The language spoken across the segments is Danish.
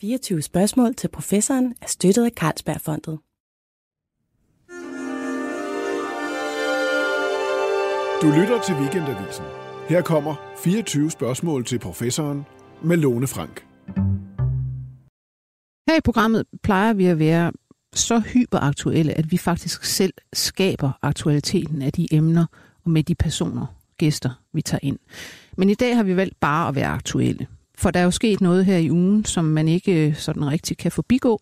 24 spørgsmål til professoren er støttet af Carlsbergfondet. Du lytter til Weekendavisen. Her kommer 24 spørgsmål til professoren med Lone Frank. Her i programmet plejer vi at være så hyperaktuelle, at vi faktisk selv skaber aktualiteten af de emner og med de personer, gæster, vi tager ind. Men i dag har vi valgt bare at være aktuelle. For der er jo sket noget her i ugen, som man ikke øh, sådan rigtig kan forbigå.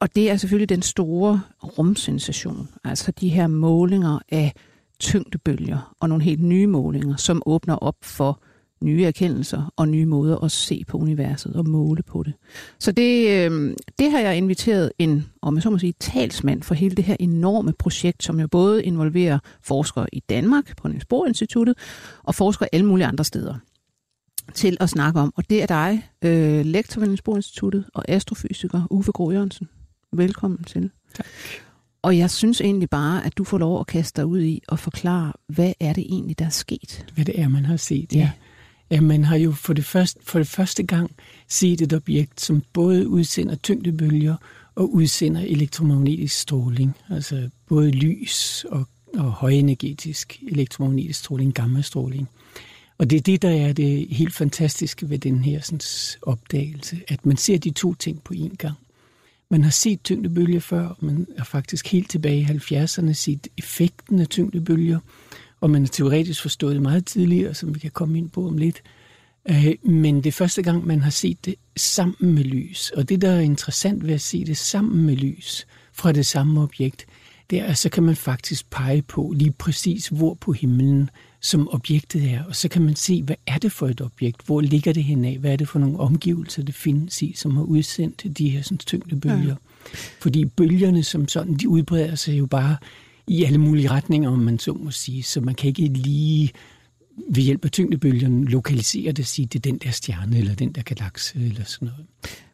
Og det er selvfølgelig den store rumsensation. Altså de her målinger af tyngdebølger og nogle helt nye målinger, som åbner op for nye erkendelser og nye måder at se på universet og måle på det. Så det, øh, det har jeg inviteret en, om jeg så må sige, talsmand for hele det her enorme projekt, som jo både involverer forskere i Danmark på Niels Bohr Instituttet og forskere alle mulige andre steder til at snakke om. Og det er dig, øh, lektor ved Niels Bohr Instituttet og astrofysiker Uffe Gro Jørgensen. Velkommen til. Tak. Og jeg synes egentlig bare, at du får lov at kaste dig ud i og forklare, hvad er det egentlig, der er sket? Hvad det er, man har set, ja. ja. man har jo for det, første, for det første gang set et objekt, som både udsender tyngdebølger og udsender elektromagnetisk stråling. Altså både lys og, og højenergetisk elektromagnetisk stråling, gammastråling. Og det er det, der er det helt fantastiske ved den her sådan, opdagelse, at man ser de to ting på én gang. Man har set tyngdebølger før, og man er faktisk helt tilbage i 70'erne set effekten af tyngdebølger, og man har teoretisk forstået det meget tidligere, som vi kan komme ind på om lidt. Øh, men det er første gang, man har set det sammen med lys. Og det, der er interessant ved at se det sammen med lys fra det samme objekt, det er, at så kan man faktisk pege på lige præcis, hvor på himlen som objektet er. Og så kan man se, hvad er det for et objekt? Hvor ligger det henad? Hvad er det for nogle omgivelser, det findes i, som har udsendt de her sådan, tyngde bølger? Ja. Fordi bølgerne som sådan, de udbreder sig jo bare i alle mulige retninger, om man så må sige. Så man kan ikke lige ved hjælp af tyngdebølgerne lokalisere det og sige, det er den der stjerne, eller den der galakse, eller sådan noget.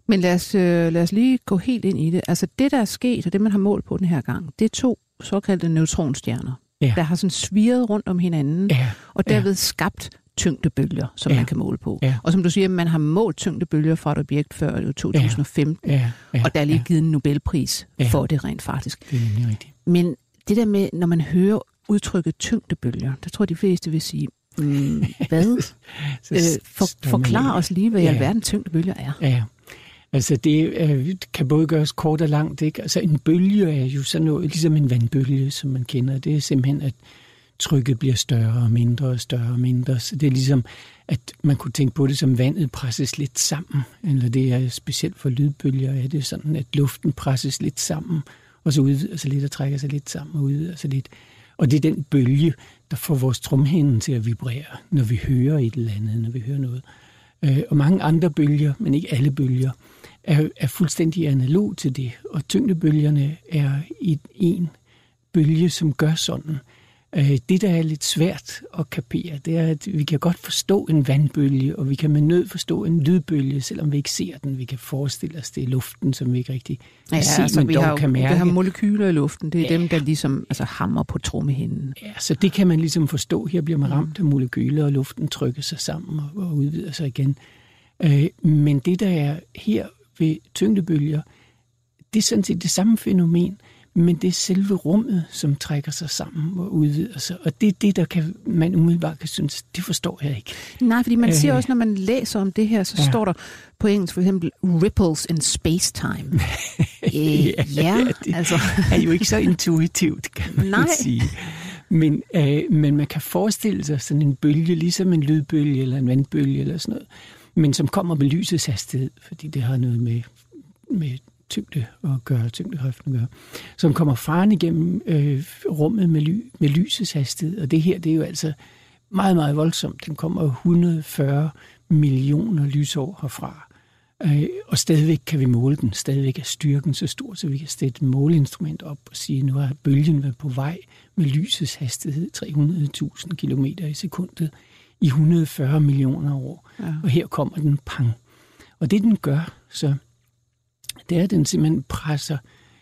Men lad os, øh, lad os lige gå helt ind i det. Altså det, der er sket, og det, man har målt på den her gang, det er to såkaldte neutronstjerner ja. der har sådan sviret rundt om hinanden, ja. og derved ja. skabt tyngdebølger, som ja. man kan måle på. Ja. Og som du siger, man har målt tyngdebølger fra et objekt før 2015, ja. Ja. og der er lige ja. givet en Nobelpris ja. for det rent faktisk. Det er rigtigt. Men det der med, når man hører udtrykket tyngdebølger, der tror jeg, de fleste vil sige, mm, hvad? øh, for, forklar os lige, hvad ja. i alverden tyngdebølger er. Ja. Altså det øh, kan både gøres kort og langt. Ikke? Altså en bølge er jo sådan noget, ligesom en vandbølge, som man kender. Det er simpelthen, at trykket bliver større og mindre og større og mindre. Så det er ligesom, at man kunne tænke på det som vandet presses lidt sammen. Eller det er specielt for lydbølger, er det sådan, at luften presses lidt sammen, og så udvider sig lidt og trækker sig lidt sammen og udvider sig lidt. Og det er den bølge, der får vores trumhinde til at vibrere, når vi hører et eller andet, når vi hører noget. Øh, og mange andre bølger, men ikke alle bølger, er, er fuldstændig analog til det. Og tyngdebølgerne er i en bølge, som gør sådan. Øh, det, der er lidt svært at kapere, det er, at vi kan godt forstå en vandbølge, og vi kan med nød forstå en lydbølge, selvom vi ikke ser den. Vi kan forestille os det i luften, som vi ikke rigtig kan ja, se, altså, men vi dog har, kan mærke. Vi har molekyler i luften, det er ja. dem, der ligesom altså, hammer på trommehinden. Ja, så det kan man ligesom forstå. Her bliver man ramt af molekyler, og luften trykker sig sammen og, og udvider sig igen. Øh, men det, der er her ved tyngdebølger, det er sådan set det samme fænomen, men det er selve rummet, som trækker sig sammen og udvider sig. Og det er det, der kan, man umiddelbart kan synes, det forstår jeg ikke. Nej, fordi man siger øh, også, når man læser om det her, så ja. står der på engelsk for eksempel ripples in space-time. øh, ja, ja, det altså. er jo ikke så intuitivt, kan man Nej. sige. Men, øh, men man kan forestille sig sådan en bølge, ligesom en lydbølge eller en vandbølge eller sådan noget, men som kommer med lysets hastighed, fordi det har noget med, med tyngde at gøre, tyngdekraften at gøre, som kommer faren igennem øh, rummet med, ly, med lysets hastighed. Og det her, det er jo altså meget, meget voldsomt. Den kommer 140 millioner lysår herfra. Øh, og stadigvæk kan vi måle den. Stadigvæk er styrken så stor, så vi kan sætte et måleinstrument op og sige, nu har bølgen været på vej med lysets hastighed 300.000 km i sekundet i 140 millioner år. Ja. Og her kommer den pang. Og det den gør, så det er, at den simpelthen presser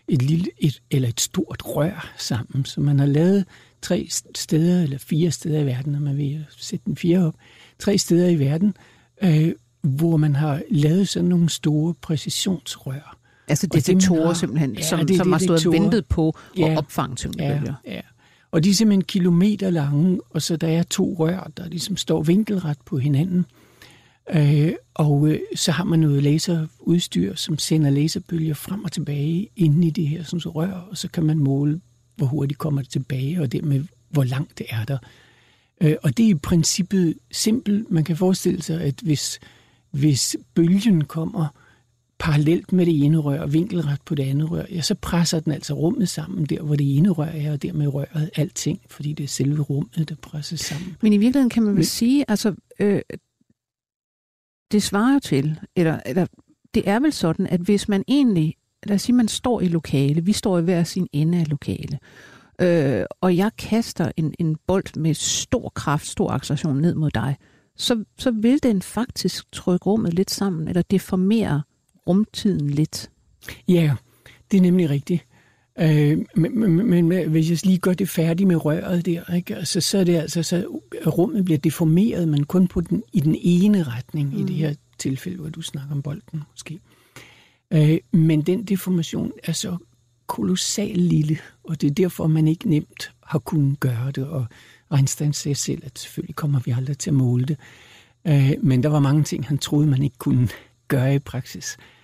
et lille et, eller et stort rør sammen. Så man har lavet tre steder, eller fire steder i verden, når man vil sætte den fire op, tre steder i verden, øh, hvor man har lavet sådan nogle store præcisionsrør. Altså detektorer har, simpelthen, ja, som, som har stået og ventet på ja, at opfange tyngdebølger. Ja, ja. Og de er simpelthen kilometer lange, og så der er to rør, der ligesom står vinkelret på hinanden. Øh, og øh, så har man noget laserudstyr, som sender laserbølger frem og tilbage inde i det her sådan, så rør, og så kan man måle, hvor hurtigt kommer det tilbage, og dermed hvor langt det er der. Øh, og det er i princippet simpelt. Man kan forestille sig, at hvis, hvis bølgen kommer parallelt med det ene rør og vinkelret på det andet rør, ja, så presser den altså rummet sammen der, hvor det ene rør er, og dermed røret alting, fordi det er selve rummet, der presses sammen. Men i virkeligheden kan man vel Men, sige, altså, øh, det svarer til, eller, eller det er vel sådan, at hvis man egentlig, lad os sige, man står i lokale, vi står i hver sin ende af lokale, øh, og jeg kaster en, en bold med stor kraft, stor acceleration ned mod dig, så, så vil den faktisk trykke rummet lidt sammen, eller deformere rumtiden lidt. Ja, det er nemlig rigtigt. Øh, men, men, men hvis jeg lige gør det færdigt med røret der, ikke? Altså, så er det altså, så rummet bliver deformeret, men kun på den, i den ene retning, mm. i det her tilfælde, hvor du snakker om bolden måske. Øh, men den deformation er så kolossalt lille, og det er derfor, man ikke nemt har kunnet gøre det, og Einstein sagde selv, at selvfølgelig kommer vi aldrig til at måle det. Øh, men der var mange ting, han troede, man ikke kunne gøre i praksis. Øh,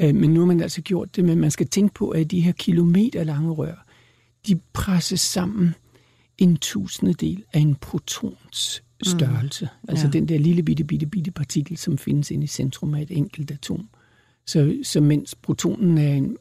men nu har man altså gjort det, men man skal tænke på, at de her kilometer lange rør, de presses sammen en tusindedel af en protons størrelse. Mm. Altså ja. den der lille bitte, bitte, bitte partikel, som findes inde i centrum af et enkelt atom. Så, så mens protonen er en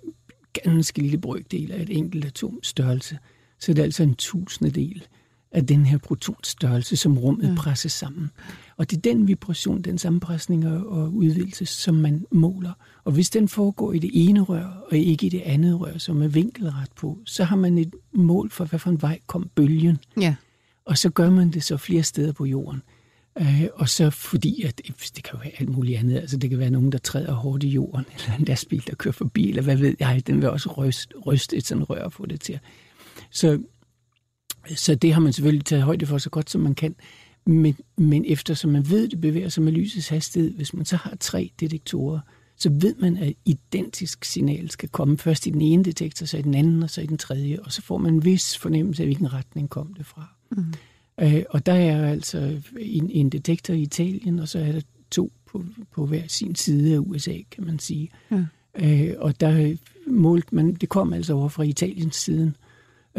ganske lille brøkdel af et enkelt atom størrelse, så er det altså en tusindedel af den her protonstørrelse, som rummet ja. presses sammen. Og det er den vibration, den sammenpresning og udvidelse, som man måler. Og hvis den foregår i det ene rør, og ikke i det andet rør, som er vinkelret på, så har man et mål for, hvad for en vej kom bølgen. Ja. Og så gør man det så flere steder på jorden. Øh, og så fordi, at det kan jo være alt muligt andet. Altså det kan være nogen, der træder hårdt i jorden, eller en lastbil, der kører forbi, eller hvad ved jeg, den vil også ryste, ryste et sådan rør for det til. Så, så det har man selvfølgelig taget højde for så godt, som man kan. Men, men eftersom man ved, at det bevæger sig med lysets hastighed, hvis man så har tre detektorer, så ved man, at identisk signal skal komme først i den ene detektor, så i den anden, og så i den tredje, og så får man en vis fornemmelse af, hvilken retning kom det fra. Mm. Øh, og der er altså en, en detektor i Italien, og så er der to på, på hver sin side af USA, kan man sige. Mm. Øh, og der målte man, det kom altså over fra Italiens siden,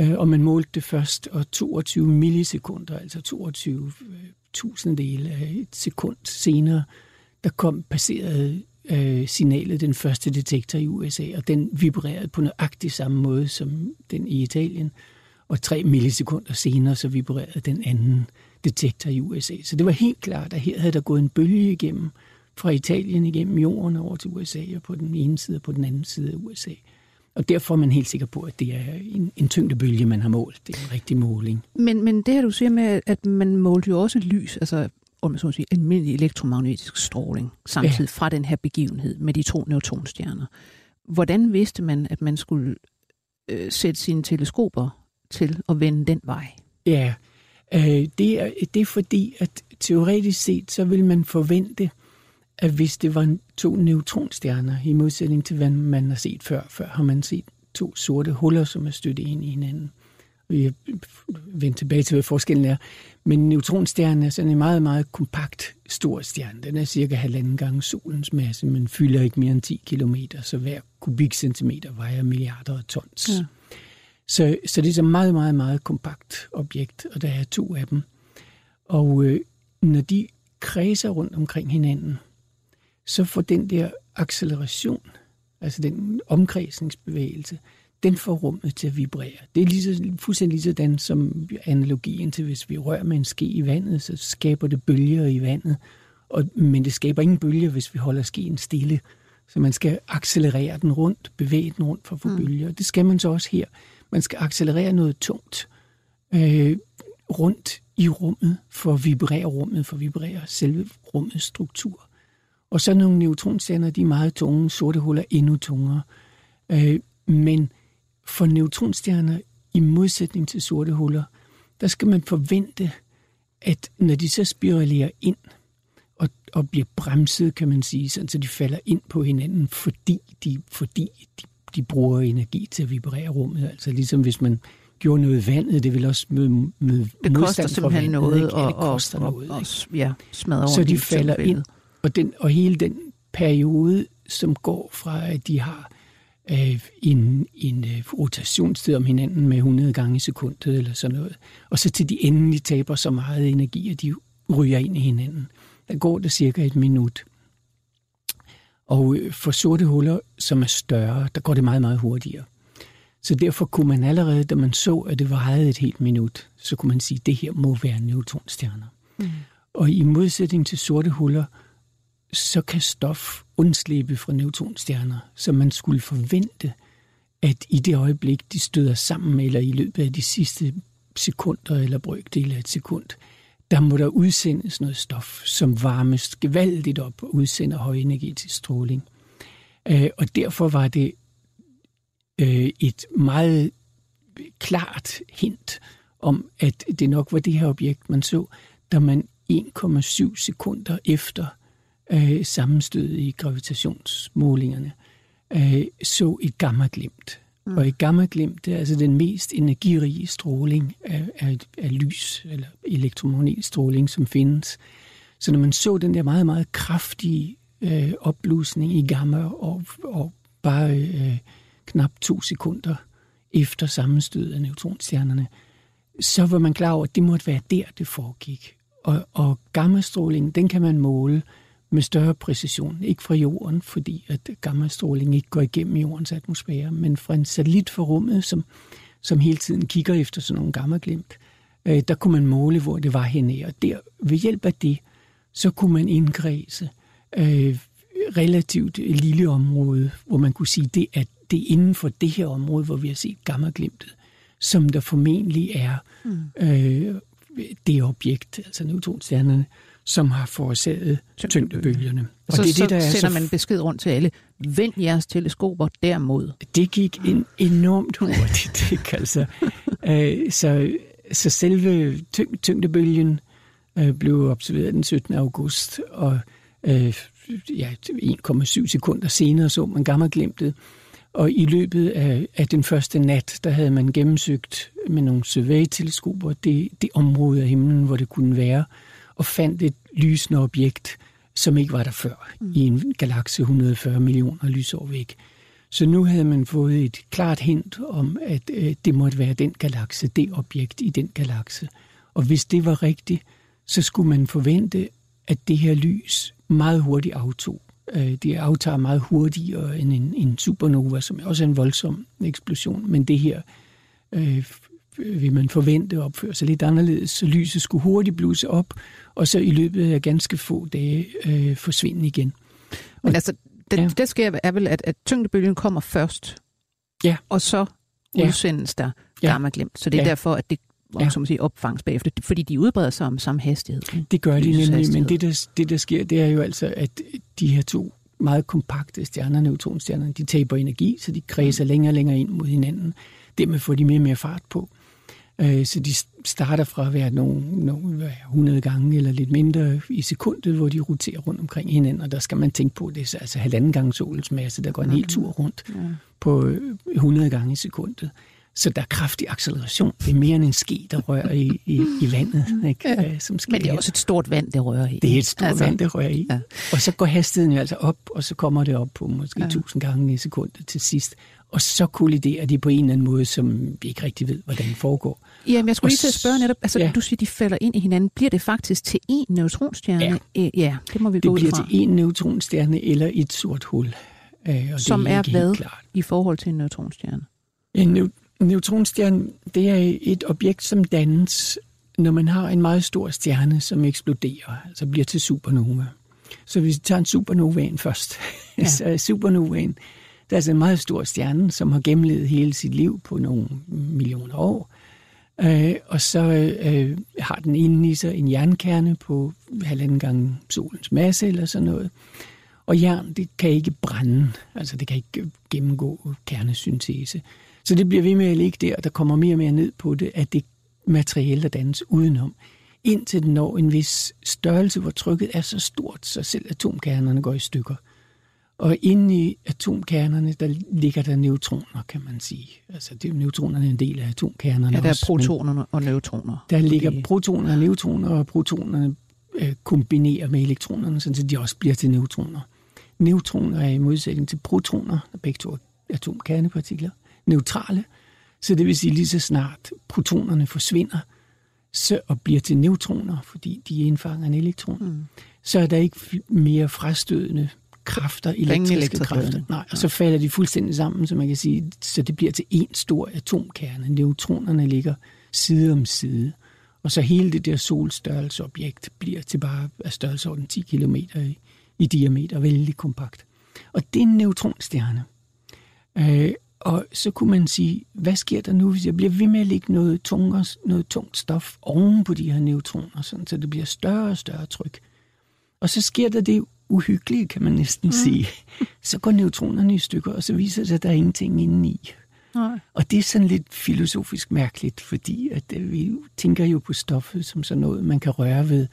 øh, og man målte det først, og 22 millisekunder, altså 22 øh, tusindedele af et sekund senere, der kom passeret øh, signalet den første detektor i USA, og den vibrerede på nøjagtig samme måde som den i Italien. Og tre millisekunder senere, så vibrerede den anden detektor i USA. Så det var helt klart, at her havde der gået en bølge igennem fra Italien igennem jorden over til USA, og på den ene side og på den anden side af USA. Og derfor er man helt sikker på, at det er en, en tyngdebølge, man har målt. Det er en rigtig måling. Men, men det her, du siger med, at man målte jo også lys, altså om så sige, almindelig elektromagnetisk stråling, samtidig ja. fra den her begivenhed med de to neutronstjerner. Hvordan vidste man, at man skulle øh, sætte sine teleskoper til at vende den vej? Ja, øh, det, er, det er fordi, at teoretisk set, så vil man forvente, at hvis det var to neutronstjerner, i modsætning til hvad man har set før, før har man set to sorte huller, som er støttet ind i hinanden. Vi vender tilbage til, hvad forskellen er. Men neutronstjernen er sådan en meget, meget kompakt stor stjerne. Den er cirka halvanden gange solens masse, men fylder ikke mere end 10 km, så hver kubikcentimeter vejer milliarder af tons. Ja. Så, så det er et meget, meget, meget kompakt objekt, og der er to af dem. Og øh, når de kredser rundt omkring hinanden, så får den der acceleration, altså den omkredsningsbevægelse, den får rummet til at vibrere. Det er lige så, fuldstændig lige sådan som analogien til, hvis vi rører med en ske i vandet, så skaber det bølger i vandet. Og, men det skaber ingen bølger, hvis vi holder skeen stille. Så man skal accelerere den rundt, bevæge den rundt for at få mm. bølger. Det skal man så også her. Man skal accelerere noget tungt øh, rundt i rummet for at vibrere rummet, for at vibrere selve rummets struktur. Og så nogle neutronstjerner, de er meget tunge, sorte huller endnu tungere. Øh, men for neutronstjerner, i modsætning til sorte huller, der skal man forvente, at når de så spiralerer ind og, og bliver bremset, kan man sige, sådan, så de falder ind på hinanden, fordi de, fordi de, de bruger energi til at vibrere rummet. Altså ligesom hvis man gjorde noget vandet, det vil også møde, møde Det koster simpelthen vandet, noget, ikke? og, det koster og, noget, og, og, ikke? ja, smadre så de falder ind. Og, den, og hele den periode, som går fra, at de har øh, en, en øh, rotationstid om hinanden med 100 gange i sekundet eller sådan noget, og så til de endelig taber så meget energi, at de ryger ind i hinanden. Der går det cirka et minut. Og øh, for sorte huller, som er større, der går det meget, meget hurtigere. Så derfor kunne man allerede, da man så, at det varede et helt minut, så kunne man sige, at det her må være neutronstjerner. Mm. Og i modsætning til sorte huller, så kan stof undslippe fra neutronstjerner, som man skulle forvente, at i det øjeblik, de støder sammen, eller i løbet af de sidste sekunder eller brøkdel af et sekund, der må der udsendes noget stof, som varmes gevaldigt op og udsender højenergetisk stråling. Øh, og derfor var det øh, et meget klart hint om, at det nok var det her objekt, man så, da man 1,7 sekunder efter øh, sammenstødet i gravitationsmålingerne øh, så et gammaglimt. Mm. Og et gammaglimt det er altså den mest energirige stråling af, af, af lys eller elektromagnetisk stråling, som findes. Så når man så den der meget, meget kraftige øh, opblusning i gamma og, og bare øh, knap to sekunder efter sammenstødet af neutronstjernerne, så var man klar over, at det måtte være der, det foregik. Og, og gammastråling, den kan man måle med større præcision. Ikke fra jorden, fordi at gammastråling ikke går igennem jordens atmosfære, men fra en satellit for rummet, som, som hele tiden kigger efter sådan nogle gammaglimt. Øh, der kunne man måle, hvor det var henne. Og der, ved hjælp af det, så kunne man indkredse øh, relativt lille område, hvor man kunne sige, det er, det er inden for det her område, hvor vi har set gammaglimtet, som der formentlig er mm. øh, det objekt, altså neutronstjernerne, som har forårsaget tyngdebølgerne. Og så, det er det, der så sender er så... man besked rundt til alle. Vend jeres teleskoper dermod. Det gik en enormt hurtigt, ikke? Altså, øh, så, så selve tyng, tyngdebølgen øh, blev observeret den 17. august, og øh, ja, 1,7 sekunder senere så man gammelglemtet. Og i løbet af, af den første nat, der havde man gennemsøgt med nogle survey-teleskoper det, det område af himlen, hvor det kunne være, og fandt et lysende objekt, som ikke var der før, mm. i en galakse 140 millioner lysår væk. Så nu havde man fået et klart hint om, at øh, det måtte være den galakse, det objekt i den galakse. Og hvis det var rigtigt, så skulle man forvente, at det her lys meget hurtigt aftog. Øh, det aftager meget hurtigere end en, en supernova, som også er en voldsom eksplosion. Men det her øh, vil man forvente opføre sig lidt anderledes, så lyset skulle hurtigt bluse op, og så i løbet af ganske få dage øh, forsvinde igen. Men altså, det, ja. det sker er vel, at, at tyngdebølgen kommer først, ja. og så udsendes ja. der gammaglimt. Så det er ja. derfor, at det om, ja. som sige, opfangs bagefter, fordi de udbreder sig om samme hastighed. Det gør de nemlig, men det der, det der sker, det er jo altså, at de her to meget kompakte stjerner, neutronstjerner, de taber energi, så de kredser længere og længere ind mod hinanden. Dermed får de mere og mere fart på. Øh, så de starter fra at være nogle, nogle 100 gange eller lidt mindre i sekundet, hvor de roterer rundt omkring hinanden, og der skal man tænke på, at det er altså halvanden gange solens masse, der går en hel tur rundt ja. på 100 gange i sekundet. Så der er kraftig acceleration. Det er mere end en ske, der rører i, i, i vandet. Ikke? Ja. Som sker Men det er også et stort vand, det rører i. Det er et stort altså, vand, det rører i. Ja. Og så går hastigheden jo altså op, og så kommer det op på måske ja. 1000 gange i sekundet til sidst. Og så kolliderer de på en eller anden måde, som vi ikke rigtig ved, hvordan det foregår. Jamen, jeg skulle lige til at spørge netop, altså ja. du siger, de falder ind i hinanden. Bliver det faktisk til én neutronstjerne? Ja, Æ, ja det må vi det gå ud fra. Det bliver til én neutronstjerne eller et sort hul. Øh, og som det er, er hvad klart. i forhold til en neutronstjerne? En neutronstjerne, det er et objekt, som dannes, når man har en meget stor stjerne, som eksploderer, altså bliver til supernova. Så hvis vi tager en supernovaen først, ja. så er supernovaen, der er altså en meget stor stjerne, som har gennemlevet hele sit liv på nogle millioner år. Øh, og så øh, har den inde i sig en jernkerne på halvanden gange solens masse eller sådan noget. Og jern, det kan ikke brænde, altså det kan ikke gennemgå kernesyntese. Så det bliver ved med at ligge der, og der kommer mere og mere ned på det, at det materiale, der dannes udenom. indtil den når en vis størrelse, hvor trykket er så stort, så selv atomkernerne går i stykker. Og inde i atomkernerne, der ligger der neutroner, kan man sige. Altså, det er neutronerne en del af atomkernerne Ja, der er også, protoner og neutroner. Der ligger Det- protoner og neutroner, og protonerne øh, kombinerer med elektronerne, så de også bliver til neutroner. Neutroner er i modsætning til protoner, der begge to er atomkernepartikler, neutrale. Så det vil sige, lige så snart protonerne forsvinder så, og bliver til neutroner, fordi de indfanger en elektron, mm. så er der ikke mere frastødende kræfter, elektriske elektrisk kræfter. Nej, og så falder de fuldstændig sammen, så man kan sige, så det bliver til en stor atomkerne. Neutronerne ligger side om side. Og så hele det der solstørrelseobjekt bliver til bare af størrelsesorden 10 km i, i diameter, vældig kompakt. Og det er en neutronstjerne. Øh, og så kunne man sige, hvad sker der nu, hvis jeg bliver ved med at lægge noget, tungere, noget tungt stof oven på de her neutroner, sådan, så det bliver større og større tryk. Og så sker der det uhyggelige, kan man næsten mm. sige. Så går neutronerne i stykker, og så viser det sig, at der er ingenting inde i. Nej. Og det er sådan lidt filosofisk mærkeligt, fordi at øh, vi tænker jo på stoffet som sådan noget, man kan røre ved.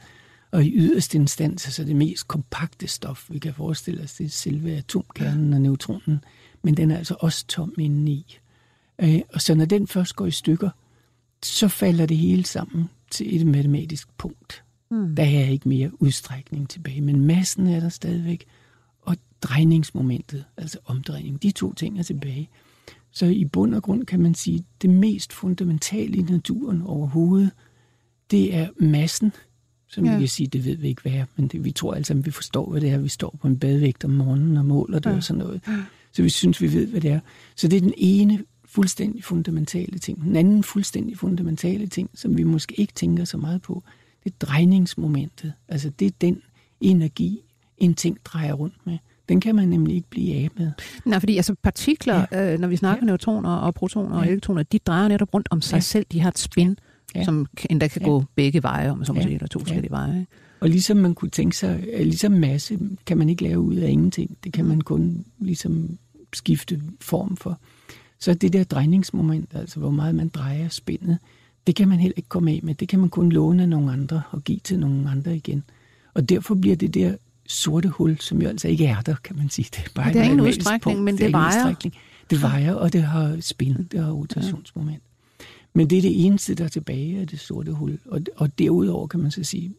Og i yderste instans er så det mest kompakte stof, vi kan forestille os, det er selve atomkernen og neutronen. Men den er altså også tom indeni. Øh, Og så når den først går i stykker, så falder det hele sammen til et matematisk punkt. Mm. Der er ikke mere udstrækning tilbage, men massen er der stadigvæk. Og drejningsmomentet, altså omdrejning, de to ting er tilbage. Så i bund og grund kan man sige, at det mest fundamentale i naturen overhovedet, det er massen, som ja. Vi kan sige, det ved vi ikke hvad er, men det, vi tror altså, at vi forstår, hvad det er. Vi står på en badevægt om morgenen og måler det ja. og sådan noget. Så vi synes, vi ved, hvad det er. Så det er den ene fuldstændig fundamentale ting. Den anden fuldstændig fundamentale ting, som vi måske ikke tænker så meget på, det er drejningsmomentet. Altså det er den energi, en ting drejer rundt med. Den kan man nemlig ikke blive af med. Nej, fordi altså partikler, ja. øh, når vi snakker ja. neutroner og protoner ja. og Ja. elektroner, de drejer netop rundt om sig Ja. selv. De har et spin, ja. Ja. som endda kan Ja. gå begge veje, om man så må Ja. sige, eller to forskellige veje. ikke? Og ligesom man kunne tænke sig, at ligesom masse kan man ikke lave ud af ingenting. Det kan man kun ligesom skifte form for. Så det der drejningsmoment, altså hvor meget man drejer spændet, det kan man heller ikke komme af med. Det kan man kun låne af nogle andre og give til nogle andre igen. Og derfor bliver det der sorte hul, som jo altså ikke er der, kan man sige. Det er bare Ja, det er ingen udstrækning, men det ingen vejer. Det vejer, og det har spin, det har rotationsmoment. Men det er det eneste, der er tilbage af det sorte hul. Og, og derudover kan man så sige,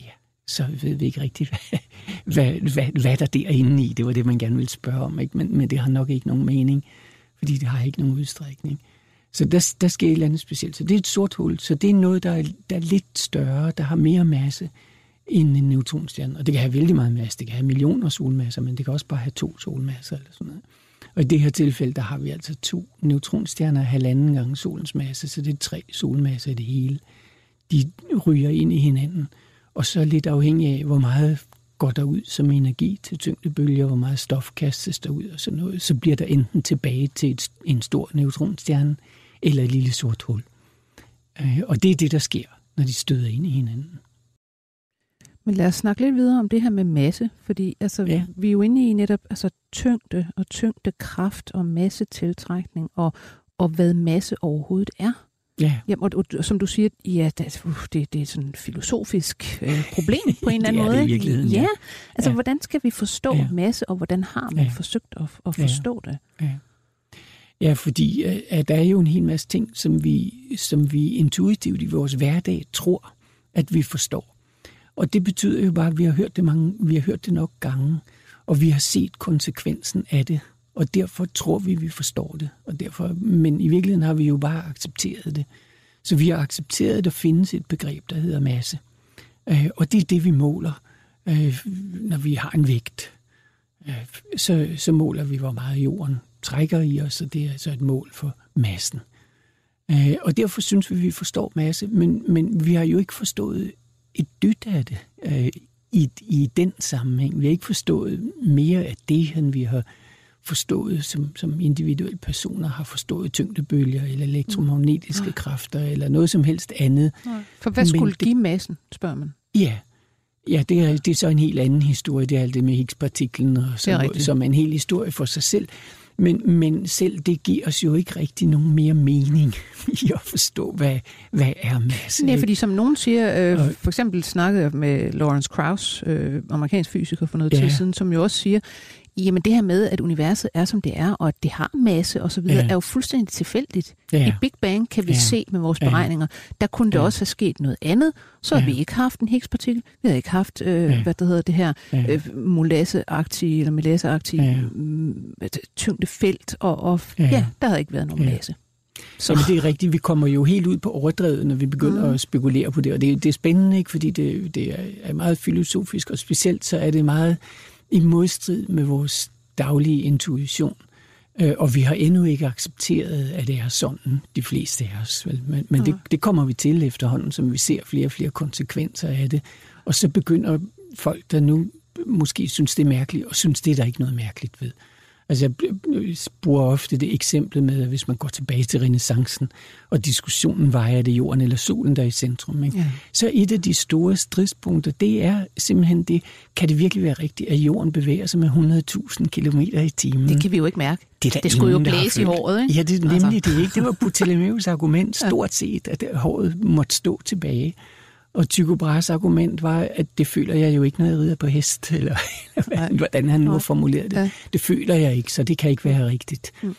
ja, så ved vi ikke rigtigt, hvad, hvad, hvad, hvad der er derinde i. Det var det, man gerne ville spørge om, ikke? Men, men det har nok ikke nogen mening, fordi det har ikke nogen udstrækning. Så der, der sker et eller andet specielt. Så det er et sort hul, så det er noget, der er, der er lidt større, der har mere masse end en neutronstjerne. Og det kan have vældig meget masse. Det kan have millioner solmasser, men det kan også bare have to solmasser eller sådan noget. Og i det her tilfælde, der har vi altså to neutronstjerner halvanden gange solens masse, så det er tre solmasser i det hele. De ryger ind i hinanden, og så lidt afhængig af, hvor meget går der ud som energi til tyngdebølger, hvor meget stof kastes der ud og sådan noget, så bliver der enten tilbage til et, en stor neutronstjerne eller et lille sort hul. Øh, Og det er det, der sker, når de støder ind i hinanden. Men lad os snakke lidt videre om det her med masse, fordi altså, ja. Ja. vi er jo inde i netop altså, tyngde og tyngdekraft og massetiltrækning og, og hvad masse overhovedet er. Ja, Jamen, og, og, og som du siger, ja, det, uh, det, det er sådan et filosofisk øh, problem på en eller anden måde. det i virkeligheden, ja. ja. Altså, Ja. hvordan skal vi forstå Ja. masse, og hvordan har man Ja. forsøgt at, at Ja. forstå det? Ja. Ja, fordi øh, at der er jo en hel masse ting, som vi, som vi intuitivt i vores hverdag tror, at vi forstår. Og det betyder jo bare, at vi har hørt det, mange, vi har hørt det nok gange, og vi har set konsekvensen af det, og derfor tror vi, vi forstår det. Og derfor, men i virkeligheden har vi jo bare accepteret det. Så vi har accepteret, at der findes et begreb, der hedder masse. Øh, og det er det, vi måler, øh, når vi har en vægt. Så, så måler vi, hvor meget jorden trækker i os, og det er altså et mål for massen. Øh, og derfor synes vi, at vi forstår masse, men, men vi har jo ikke forstået et dyt af det øh, i, i den sammenhæng. Vi har ikke forstået mere af det, end vi har forstået som, som individuelle personer har forstået tyngdebølger eller elektromagnetiske kræfter eller noget som helst andet. For hvad Men skulle det- give massen, spørger man. Ja, Ja, det er, det er så en helt anden historie. Det er alt det med Higgs-partiklen, og som, som er en hel historie for sig selv. Men, men selv det giver os jo ikke rigtig nogen mere mening i at forstå, hvad, hvad er masse. Nej, fordi som nogen siger, øh, for eksempel snakkede jeg med Lawrence Krauss, øh, amerikansk fysiker for noget ja. tid siden, som jo også siger, jamen det her med, at universet er, som det er, og at det har masse osv., ja. er jo fuldstændig tilfældigt. Ja. I Big Bang kan vi ja. se med vores beregninger, der kunne det ja. også have sket noget andet, så ja. har vi ikke haft en Higgs-partikel, vi har ikke haft, øh, ja. hvad det hedder det her, ja. øh, eller molasseagtige ja. Mm, tyngdefelt, og, og ja. ja, der havde ikke været nogen ja. masse. Så. Jamen, det er rigtigt. Vi kommer jo helt ud på overdrevet, når vi begynder mm. at spekulere på det. Og det, det er spændende, ikke? fordi det, det er meget filosofisk, og specielt så er det meget i modstrid med vores daglige intuition. Øh, og vi har endnu ikke accepteret, at det er sådan, de fleste af os. Vel? Men, men det, det kommer vi til efterhånden, som vi ser flere og flere konsekvenser af det. Og så begynder folk, der nu måske synes, det er mærkeligt, og synes, det er der ikke noget mærkeligt ved. Altså, jeg bruger ofte det eksempel med, at hvis man går tilbage til renaissancen, og diskussionen var, er det jorden eller solen, der er i centrum, ikke? Ja. så et af de store stridspunkter, det er simpelthen det, kan det virkelig være rigtigt, at jorden bevæger sig med 100.000 km i timen? Det kan vi jo ikke mærke. Det, det skulle jo blæse i håret, ikke? Ja, det er nemlig altså. det ikke. Det var Ptolemæus argument stort set, at håret måtte stå tilbage. Og Tycho Brahes argument var, at det føler jeg jo ikke, når jeg rider på hest, eller, eller hvordan han nu har formuleret det. Ja. Det føler jeg ikke, så det kan ikke være rigtigt. Mm.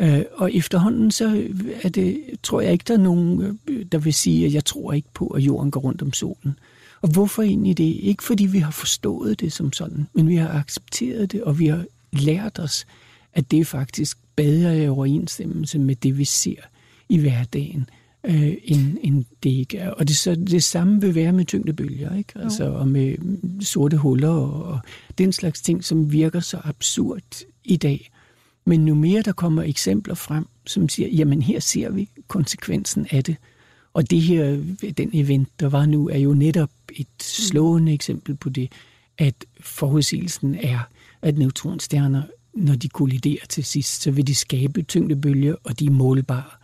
Øh, og efterhånden så er det, tror jeg ikke, der er nogen, øh, der vil sige, at jeg tror ikke på, at jorden går rundt om solen. Og hvorfor egentlig det? Ikke fordi vi har forstået det som sådan, men vi har accepteret det, og vi har lært os, at det er faktisk bedre i overensstemmelse med det, vi ser i hverdagen øh, end, end det ikke er. Og det, så, det samme vil være med tyngdebølger, ikke? Altså, og med sorte huller og, og den slags ting, som virker så absurd i dag. Men nu mere der kommer eksempler frem, som siger, jamen her ser vi konsekvensen af det. Og det her, den event, der var nu, er jo netop et slående eksempel på det, at forudsigelsen er, at neutronstjerner, når de kolliderer til sidst, så vil de skabe tyngdebølger, og de er målbare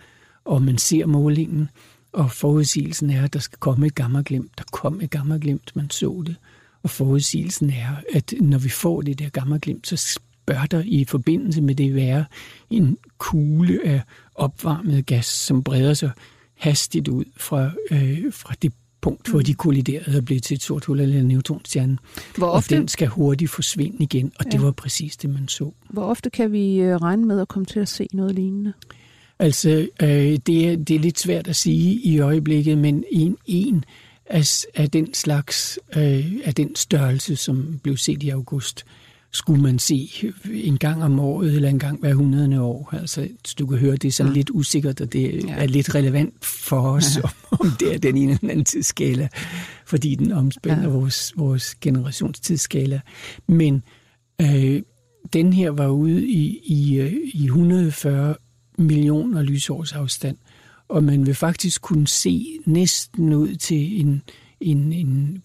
og man ser målingen, og forudsigelsen er, at der skal komme et gammelglimt. Der kom et gammelglimt, man så det. Og forudsigelsen er, at når vi får det der gammelglimt, så bør der i forbindelse med det være en kugle af opvarmet gas, som breder sig hastigt ud fra, øh, fra det punkt, hvor de kolliderede og blev til et sort hul eller en neutronstjerne. Hvor ofte... Og den skal hurtigt forsvinde igen, og ja. det var præcis det, man så. Hvor ofte kan vi øh, regne med at komme til at se noget lignende? Altså, øh, det, er, det er lidt svært at sige i øjeblikket, men en, en af, af den slags, øh, af den størrelse, som blev set i august, skulle man se en gang om året eller en gang hver hundredende år. Altså, du kan høre, det er sådan ja. lidt usikkert, og det ja. er lidt relevant for os, ja. om det er den ene eller anden tidsskala, fordi den omspænder ja. vores, vores generationstidsskala. Men øh, den her var ude i, i, øh, i 140 millioner lysårs afstand. Og man vil faktisk kunne se næsten ud til en, en, en,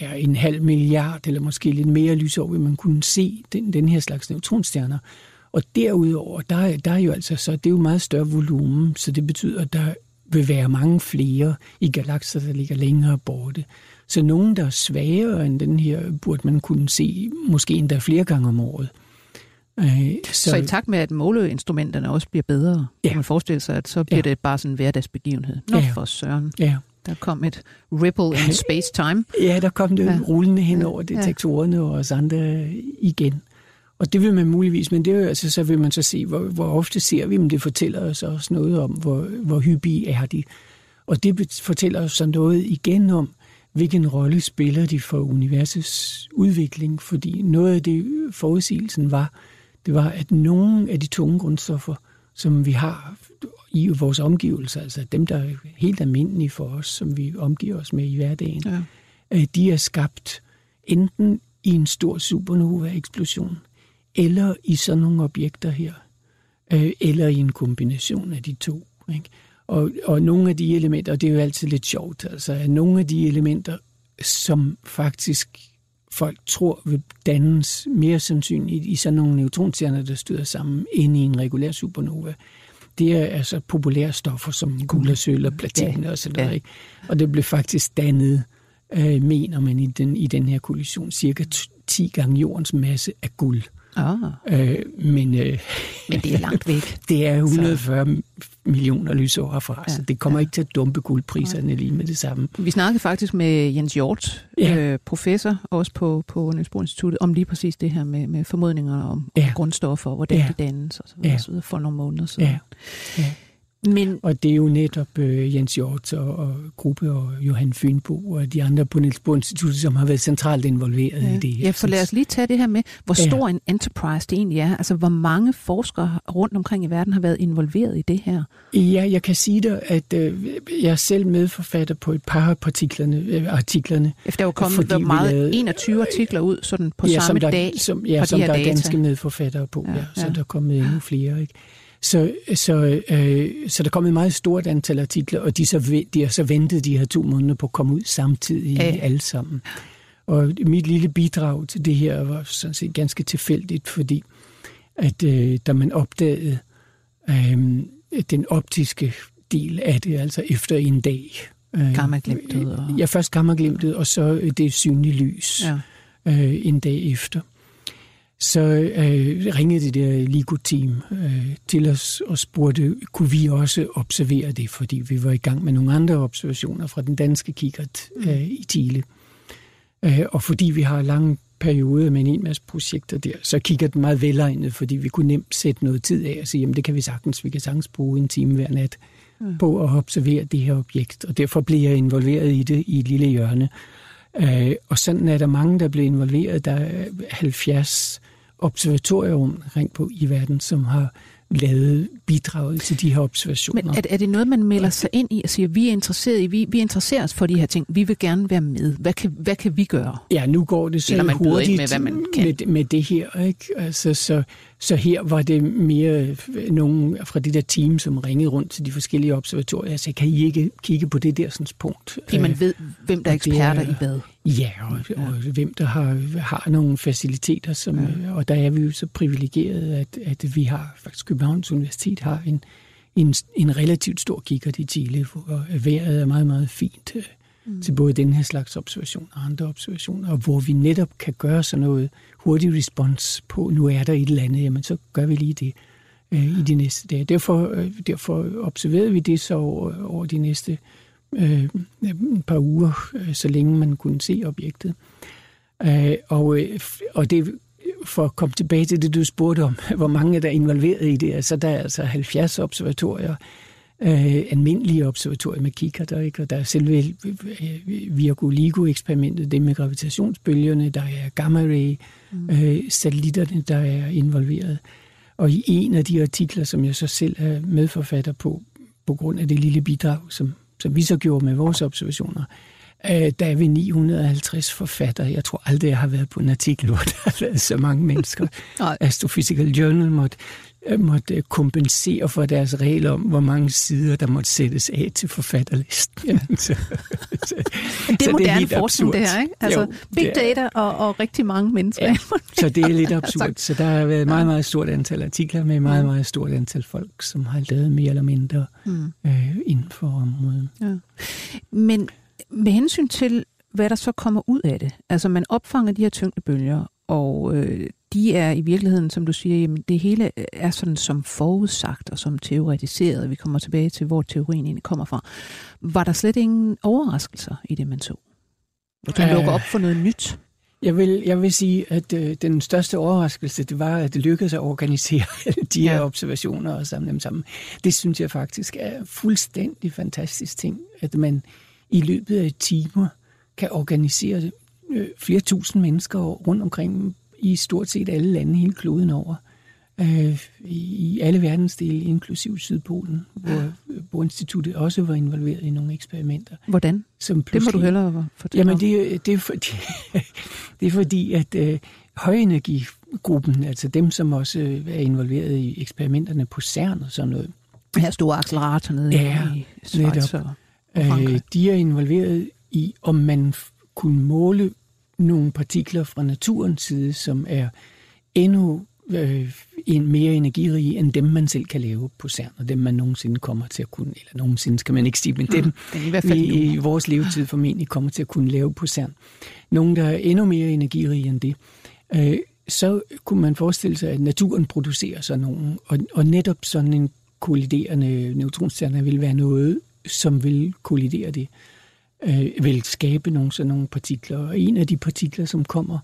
ja, en halv milliard, eller måske lidt mere lysår, vil man kunne se den, den her slags neutronstjerner. Og derudover, der, der er jo altså så, det er jo meget større volumen, så det betyder, at der vil være mange flere i galakser, der ligger længere borte. Så nogen, der er svagere end den her, burde man kunne se måske endda flere gange om året. Øh, så, så i takt med, at måleinstrumenterne også bliver bedre, ja. kan man forestille sig, at så bliver ja. det bare sådan en hverdagsbegivenhed. Nå ja. for søren. Ja. Der kom et ripple in space-time. Ja, der kom det ja. rullende hen over detektorerne ja. og os andre igen. Og det vil man muligvis, men det er altså, så vil man så se, hvor, hvor ofte ser vi dem. Det fortæller os også noget om, hvor, hvor hyppige er de. Og det fortæller os så noget igen om, hvilken rolle spiller de for universets udvikling. Fordi noget af det forudsigelsen var, det var, at nogle af de tunge grundstoffer, som vi har i vores omgivelser, altså dem, der er helt almindelige for os, som vi omgiver os med i hverdagen, ja. Øh, de er skabt enten i en stor supernova-eksplosion, eller i sådan nogle objekter her, øh, eller i en kombination af de to. Ikke? Og, og nogle af de elementer, og det er jo altid lidt sjovt, altså at nogle af de elementer, som faktisk folk tror vil dannes mere sandsynligt i sådan nogle neutronstjerner, der støder sammen ind i en regulær supernova. Det er altså populære stoffer som guld og sølv og platin ja. og sådan noget. Ja. Ikke? Og det blev faktisk dannet øh, mener man i den, i den her kollision, cirka 10 gange jordens masse af guld. Ah. Øh, men, øh, men det er langt væk. det er 140 så. millioner lysår herfra, ja, så det kommer ja. ikke til at dumpe guldpriserne lige med det samme. Vi snakkede faktisk med Jens Hjort, ja. øh, professor også på, på Niels Instituttet, om lige præcis det her med, med formodninger om, ja. om grundstoffer, og hvordan ja. de dannes og så videre, ja. for nogle måneder siden. Ja. Ja. Men, og det er jo netop øh, Jens Hjort og, og Gruppe og Johan Fynbo og de andre på Niels Bohr Instituttet, som har været centralt involveret ja. i det her. Ja, for lad os lige tage det her med, hvor stor ja. en enterprise det egentlig er. Altså, hvor mange forskere rundt omkring i verden har været involveret i det her? Ja, jeg kan sige dig, at øh, jeg er selv medforfatter på et par af partiklerne, øh, artiklerne. Efter der er jo kommet der meget, lavede, 21 artikler ud sådan på ja, samme som der, dag som, Ja, som der er danske medforfattere på, ja, ja, så ja. der er kommet endnu flere, ikke? Så, så, øh, så der kom et meget stort antal artikler, og de, så, de har så ventet de her to måneder på at komme ud samtidig ja. alle sammen. Og mit lille bidrag til det her var sådan set ganske tilfældigt, fordi at øh, da man opdagede øh, den optiske del af det, altså efter en dag. Øh, Gammaglimtet? Og... Ja, først gammaglimtet, og så det synlige lys ja. øh, en dag efter så øh, ringede det der LIGO-team øh, til os og spurgte, kunne vi også observere det, fordi vi var i gang med nogle andre observationer fra den danske kikkert mm. øh, i Chile. Øh, og fordi vi har lange perioder med en masse projekter der, så kigger den meget velegnet, fordi vi kunne nemt sætte noget tid af og sige, jamen det kan vi sagtens, vi kan sagtens bruge en time hver nat mm. på at observere det her objekt. Og derfor blev jeg involveret i det i et lille hjørne. Øh, og sådan er der mange, der bliver involveret. Der er 70 observatorier omkring på i verden, som har lavet bidraget til de her observationer. Men er, er det noget, man melder sig ind i og siger, vi er interesseret i, vi, vi interesserer os for de her ting, vi vil gerne være med. Hvad kan, hvad kan vi gøre? Ja, nu går det så Eller man hurtigt med, hvad man kan. Med, med det her. Ikke? Altså, så, så her var det mere nogen fra det der team, som ringede rundt til de forskellige observatorier og sagde, kan I ikke kigge på det der sådan punkt? Fordi man ved, hvem der er eksperter er, i hvad. Ja, og, ja. og hvem der har, har nogle faciliteter, som, ja. og der er vi jo så privilegerede, at, at vi har, faktisk Københavns Universitet har en, en, en relativt stor kikkert i Chile, hvor vejret er meget, meget fint mm. til både den her slags observation og andre observationer, og hvor vi netop kan gøre sådan noget hurtig respons på, nu er der et eller andet, jamen så gør vi lige det øh, i de næste dage. Derfor, øh, derfor observerede vi det så over, over de næste øh, et par uger, øh, så længe man kunne se objektet. Øh, og, øh, og det for at komme tilbage til det, du spurgte om, hvor mange der er involveret i det, så der er altså 70 observatorier, øh, almindelige observatorier med kikkerter, ikke? og der er selve Virgo LIGO-eksperimentet, det med gravitationsbølgerne, der er gamma-ray, mm. øh, satellitterne, der er involveret. Og i en af de artikler, som jeg så selv er medforfatter på, på grund af det lille bidrag, som som vi så gjorde med vores observationer, øh, der er vi 950 forfattere. Jeg tror aldrig, jeg har været på en artikel, hvor der har været så mange mennesker. Astrophysical Journal måtte, øh, måtte kompensere for deres regler om, hvor mange sider, der måtte sættes af til forfatterlisten. Ja. så, så, det er moderne forskning, det her, ikke? Altså, jo, big data og, og rigtig mange mennesker. Ja, så det er lidt absurd. Så der har været meget, meget stort antal artikler med meget, mm. meget stort antal folk, som har lavet mere eller mindre mm. øh, inden for området. Ja. Men med hensyn til, hvad der så kommer ud af det, altså man opfanger de her tyngdebølger, og øh, de er i virkeligheden, som du siger, jamen det hele er sådan som forudsagt og som teoretiseret. Vi kommer tilbage til, hvor teorien egentlig kommer fra. Var der slet ingen overraskelser i det, man så? Du øh, lukker op for noget nyt? Jeg vil, jeg vil sige, at øh, den største overraskelse, det var, at det lykkedes at organisere de her ja. observationer og samle dem sammen. Det synes jeg faktisk er fuldstændig fantastisk ting, at man i løbet af timer kan organisere øh, flere tusind mennesker rundt omkring i stort set alle lande hele kloden over. Øh, I alle verdensdele, inklusiv Sydpolen, hvor, hvor instituttet også var involveret i nogle eksperimenter. Hvordan? Som det må du hellere fortælle Jamen, det, det, er fordi, det er fordi, at øh, højenergigruppen, altså dem, som også er involveret i eksperimenterne på CERN og sådan noget. Her store accelerator nede ja, i Schweiz og øh, De er involveret i, om man kunne måle nogle partikler fra naturens side, som er endnu øh, en mere energirige end dem, man selv kan lave på CERN, og dem, man nogensinde kommer til at kunne, eller nogensinde skal man ikke sige, men dem, mm, i, hvert fald i, i vores levetid formentlig kommer til at kunne lave på CERN. Nogle, der er endnu mere energirige end det. Øh, så kunne man forestille sig, at naturen producerer sådan nogle, og, og netop sådan en kolliderende neutronstjerne vil være noget, som vil kollidere det, øh, vil skabe nogle sådan nogle partikler. Og en af de partikler, som kommer,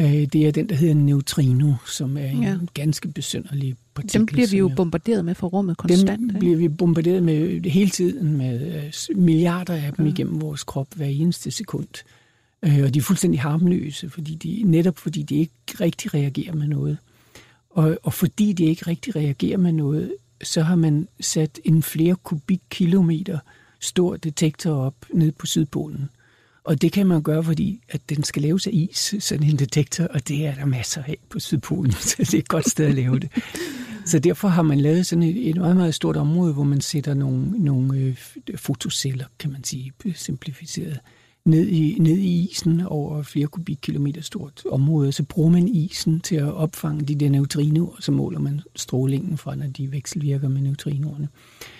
øh, det er den, der hedder neutrino, som er en ja. ganske besynderlig partikel. Dem bliver vi jo bombarderet med fra rummet konstant. Dem ikke? bliver vi bombarderet med hele tiden, med øh, milliarder af dem ja. igennem vores krop hver eneste sekund. Øh, og de er fuldstændig harmløse, fordi de, netop fordi de ikke rigtig reagerer med noget. Og, og fordi de ikke rigtig reagerer med noget, så har man sat en flere kubikkilometer stor detektor op nede på Sydpolen. Og det kan man gøre, fordi at den skal laves af is, sådan en detektor, og det er der masser af på Sydpolen, så det er et godt sted at lave det. Så derfor har man lavet sådan et, et meget, meget stort område, hvor man sætter nogle, nogle øh, fotoceller, kan man sige, simplificeret, ned i, ned i isen over flere kubikkilometer stort område. Så bruger man isen til at opfange de der neutrinoer, så måler man strålingen fra, når de vekselvirker med neutrinoerne. Øh,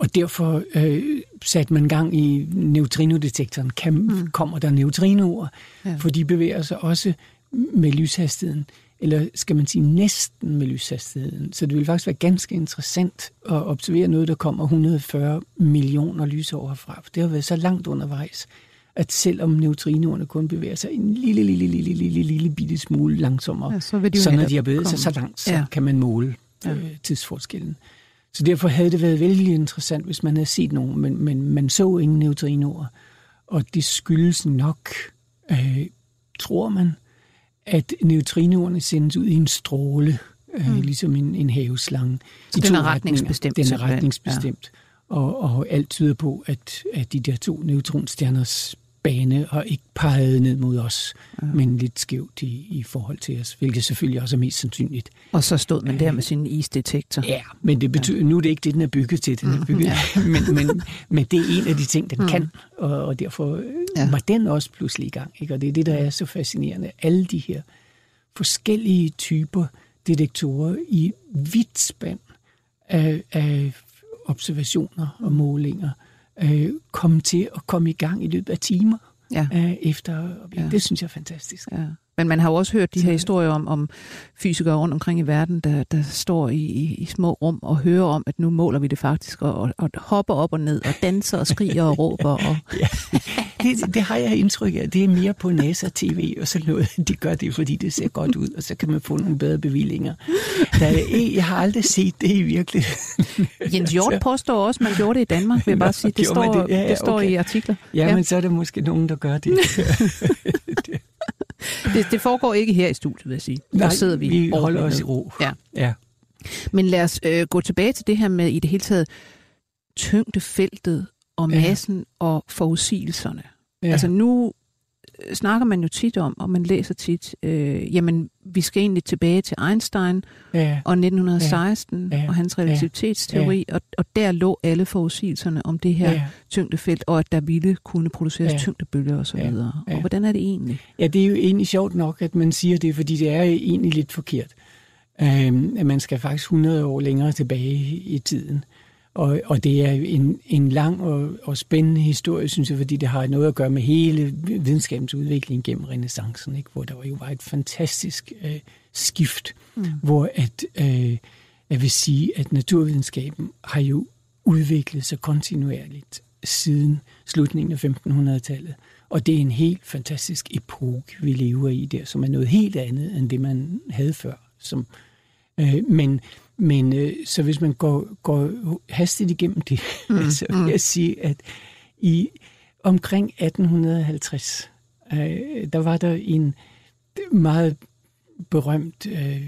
og derfor øh, satte man gang i neutrinodetektoren. Kan, mm. Kommer der neutrinoer? Ja. For de bevæger sig også med lyshastigheden. Eller skal man sige næsten med lyshastigheden. Så det vil faktisk være ganske interessant at observere noget, der kommer 140 millioner lysår herfra. For det har været så langt undervejs, at selvom neutrinoerne kun bevæger sig en lille, lille, lille, lille, lille, lille bitte smule langsommere, ja, så, vil de så når de har bevæget sig så langt, så ja. kan man måle ja. øh, tidsforskellen. Så derfor havde det været vældig interessant, hvis man havde set nogen, men, men man så ingen neutrinoer. Og det skyldes nok, øh, tror man, at neutrinoerne sendes ud i en stråle, øh, mm. ligesom en, en haveslange. Så den er retningsbestemt? Den er retningsbestemt. Ja. Og, og alt tyder på, at, at de der to neutronstjerners bane og ikke peget ned mod os, ja. men lidt skævt i, i forhold til os, hvilket selvfølgelig også er mest sandsynligt. Og så stod man der med sin isdetektor. Ja, men det betyder, ja. nu er det ikke det, den er bygget til. Den er mm, bygget, ja. men, men, men det er en af de ting, den mm. kan, og, og derfor ja. var den også pludselig i gang. Ikke? Og det er det, der er så fascinerende. Alle de her forskellige typer detektorer i vidt spand af, af observationer og målinger – øh, komme til at komme i gang i løbet af timer ja. øh, efter. Ja. Det synes jeg er fantastisk. Ja. Men man har jo også hørt de her historier om, om fysikere rundt omkring i verden, der, der står i, i, i små rum og hører om, at nu måler vi det faktisk, og, og, og hopper op og ned, og danser og skriger og råber. Og... ja, det, det har jeg indtryk af. Det er mere på NASA-TV og sådan noget. De gør det, fordi det ser godt ud, og så kan man få nogle bedre bevillinger. Der, jeg har aldrig set det i virkeligheden. Jens Hjort påstår også, at man gjorde det i Danmark, vil jeg bare sige. Det står, det? Ja, ja, det står okay. i artikler. Ja, ja, men så er der måske nogen, der gør det. det, det foregår ikke her i studiet, vil jeg sige. Nej, Der sidder vi, vi holder os i ro. Ja. ja. Men lad os øh, gå tilbage til det her med i det hele taget tyngdefeltet og massen ja. og forudsigelserne. Ja. Altså nu Øh, snakker man jo tit om, og man læser tit, øh, jamen, vi skal egentlig tilbage til Einstein ja. og 1916 ja. Og hans relativitetsteori, ja. og, og der lå alle forudsigelserne om det her ja. tyngdefelt, og at der ville kunne produceres ja. tyngdebølger osv. Ja. Ja. Og hvordan er det egentlig? Ja, det er jo egentlig sjovt nok, at man siger det, fordi det er egentlig lidt forkert. Øh, at man skal faktisk 100 år længere tilbage i tiden. Og, og det er en, en lang og, og spændende historie, synes jeg, fordi det har noget at gøre med hele videnskabens udvikling gennem renaissancen, ikke? hvor der jo var et fantastisk øh, skift, mm. hvor at, øh, jeg vil sige, at naturvidenskaben har jo udviklet sig kontinuerligt siden slutningen af 1500-tallet. Og det er en helt fantastisk epoke, vi lever i der, som er noget helt andet end det, man havde før. Som, øh, men men øh, så hvis man går, går hastigt igennem det, mm. så vil mm. jeg sige, at i omkring 1850, øh, der var der en meget berømt, øh,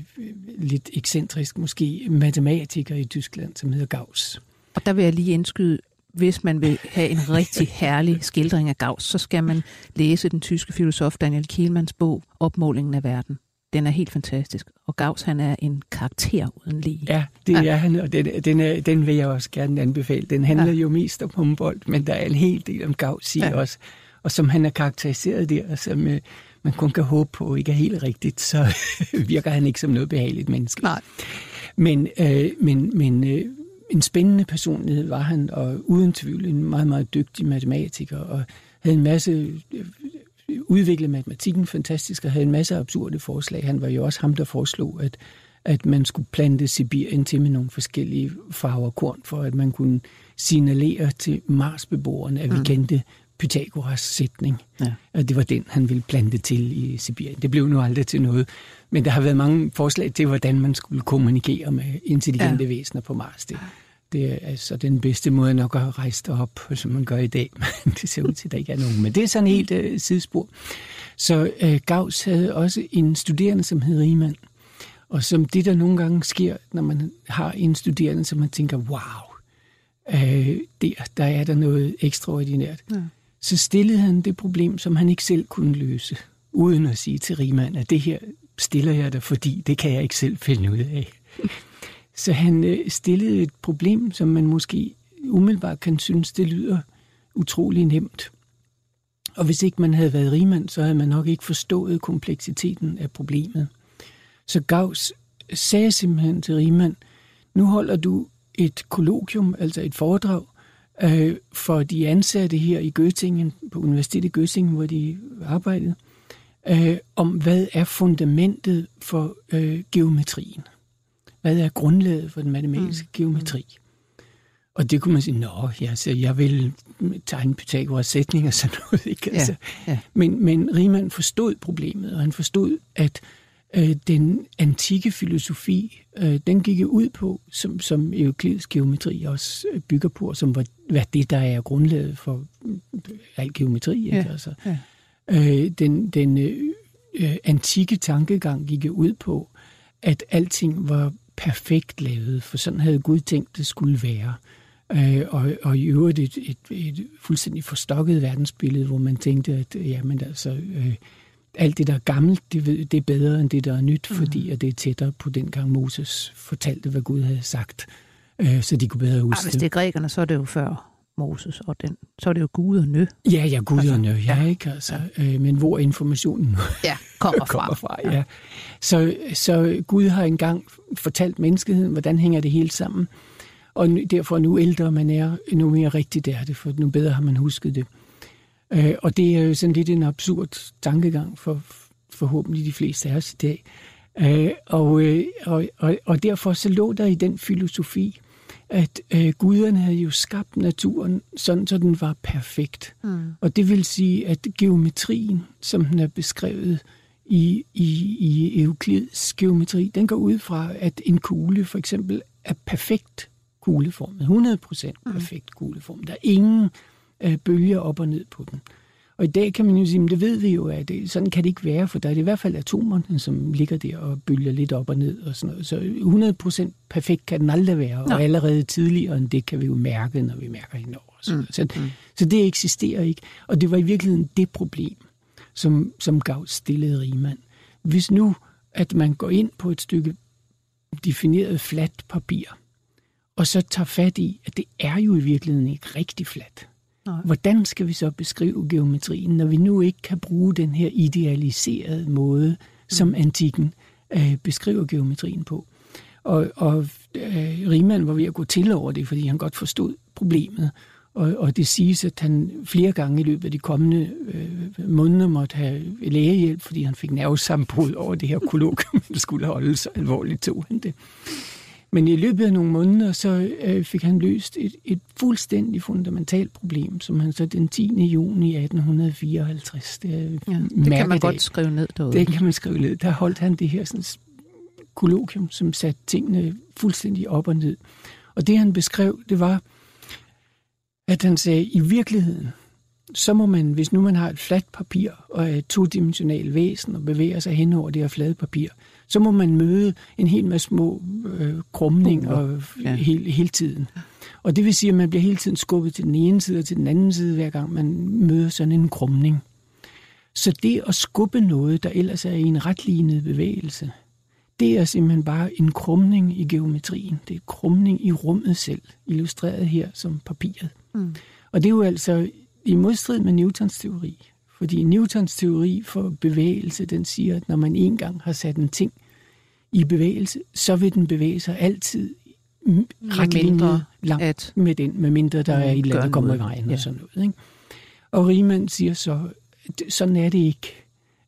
lidt ekscentrisk måske, matematiker i Tyskland, som hedder Gauss. Og der vil jeg lige indskyde, hvis man vil have en rigtig herlig skildring af Gauss, så skal man læse den tyske filosof Daniel Kielmans bog Opmålingen af verden den er helt fantastisk. Og Gauss, han er en karakter uden lige. Ja, det ja. er han, og den, den, er, den vil jeg også gerne anbefale. Den handler ja. jo mest om Humboldt, men der er en hel del om Gauss i ja. også. Og som han er karakteriseret der, som, man kun kan håbe på ikke er helt rigtigt, så virker han ikke som noget behageligt menneske. Nej. Men, øh, men, men øh, en spændende personlighed var han, og uden tvivl en meget, meget dygtig matematiker, og havde en masse udviklet matematikken fantastisk, og havde en masse absurde forslag. Han var jo også ham, der foreslog, at, at man skulle plante Sibirien til med nogle forskellige farver korn, for at man kunne signalere til Marsbeboerne, at vi mm. kendte Pythagoras sætning. Ja. Og det var den, han ville plante til i Sibirien. Det blev nu aldrig til noget. Men der har været mange forslag til, hvordan man skulle kommunikere med intelligente ja. væsener på Mars. Det, det er altså den bedste måde nok at rejse op, som man gør i dag. Det ser ud til, at der ikke er nogen. Men det er sådan helt uh, sidespor. Så uh, Gauss havde også en studerende, som hed Riemann. Og som det, der nogle gange sker, når man har en studerende, som man tænker, wow, uh, der, der er der noget ekstraordinært. Ja. Så stillede han det problem, som han ikke selv kunne løse, uden at sige til Riemann, at det her stiller jeg dig, fordi det kan jeg ikke selv finde ud af. Så han øh, stillede et problem, som man måske umiddelbart kan synes, det lyder utrolig nemt. Og hvis ikke man havde været rigmand, så havde man nok ikke forstået kompleksiteten af problemet. Så Gauss sagde simpelthen til Riemann, nu holder du et kolloquium, altså et foredrag, øh, for de ansatte her i Göttingen, på Universitetet i Göttingen, hvor de arbejdede, øh, om hvad er fundamentet for øh, geometrien. Hvad er grundlaget for den matematiske mm. geometri? Og det kunne man sige, nå, ja, så jeg vil tegne Pythagoras sætning og sådan noget. Ikke? Altså, ja, ja. Men, men Riemann forstod problemet, og han forstod, at øh, den antikke filosofi, øh, den gik ud på, som, som euklidisk geometri også bygger på, som var, hvad det, der er grundlaget for al geometri. Ikke? Ja, altså, ja. Øh, den den øh, øh, antikke tankegang gik ud på, at alting var perfekt lavet, for sådan havde Gud tænkt, det skulle være. Øh, og, og i øvrigt et, et, et fuldstændig forstokket verdensbillede, hvor man tænkte, at jamen, altså, øh, alt det, der er gammelt, det, det er bedre end det, der er nyt, mm. fordi at det er tættere på den gang Moses fortalte, hvad Gud havde sagt, øh, så de kunne bedre huske ja, Hvis det er grækerne, så er det jo før Moses, og den, så er det jo Gud og nø. Ja, ja, Gud altså, og nø, ja, ikke? Altså, ja. øh, men hvor informationen ja, kommer fra. kommer fra ja. Ja. Så, så Gud har engang fortalt menneskeheden, hvordan hænger det hele sammen. Og derfor nu ældre man er, nu mere rigtigt er det, for nu bedre har man husket det. Øh, og det er jo sådan lidt en absurd tankegang for forhåbentlig de fleste af os i dag. Øh, og, øh, og, og, og derfor så lå der i den filosofi, at øh, guderne havde jo skabt naturen sådan, så den var perfekt. Mm. Og det vil sige, at geometrien, som den er beskrevet i, i, i Euklids geometri, den går ud fra, at en kugle for eksempel er perfekt kugleformet, 100% mm. perfekt kugleformet. Der er ingen øh, bølger op og ned på den. Og i dag kan man jo sige, at det ved vi jo, at det, sådan kan det ikke være, for der er det i hvert fald atomerne, som ligger der og bølger lidt op og ned og sådan noget. Så 100% perfekt kan den aldrig være, Nå. og allerede tidligere end det kan vi jo mærke, når vi mærker hende over. Så, mm. Så, mm. så det eksisterer ikke. Og det var i virkeligheden det problem, som, som Gauss stillede Riemann. Hvis nu, at man går ind på et stykke defineret fladt papir, og så tager fat i, at det er jo i virkeligheden ikke rigtig fladt. Nej. Hvordan skal vi så beskrive geometrien, når vi nu ikke kan bruge den her idealiserede måde, som mm. antikken øh, beskriver geometrien på? Og, og øh, Riemann var ved at gå til over det, fordi han godt forstod problemet. Og, og det siges, at han flere gange i løbet af de kommende øh, måneder måtte have lægehjælp, fordi han fik nervesambrud over det her kolloquium, der skulle holde så alvorligt tog han det. Men i løbet af nogle måneder, så øh, fik han løst et, et fuldstændig fundamentalt problem, som han så den 10. juni 1854. Det, ja, det kan man godt skrive ned derude. Det kan man skrive ned. Der holdt han det her sådan, kolloquium, som satte tingene fuldstændig op og ned. Og det han beskrev, det var, at han sagde, i virkeligheden, så må man, hvis nu man har et fladt papir og er et todimensionalt væsen og bevæger sig hen over det her flade papir, så må man møde en hel masse små øh, krumninger ja. hele, hele tiden. Og det vil sige, at man bliver hele tiden skubbet til den ene side og til den anden side, hver gang man møder sådan en krumning. Så det at skubbe noget, der ellers er i en retlignet bevægelse, det er simpelthen bare en krumning i geometrien. Det er en krumning i rummet selv, illustreret her som papiret. Mm. Og det er jo altså i modstrid med Newtons teori. Fordi Newtons teori for bevægelse, den siger, at når man engang har sat en ting i bevægelse, så vil den bevæge sig altid ret mindre langt at med den, med mindre der er et eller andet, der kommer i vejen ja. og sådan noget. Ikke? Og Riemann siger så, sådan er det ikke,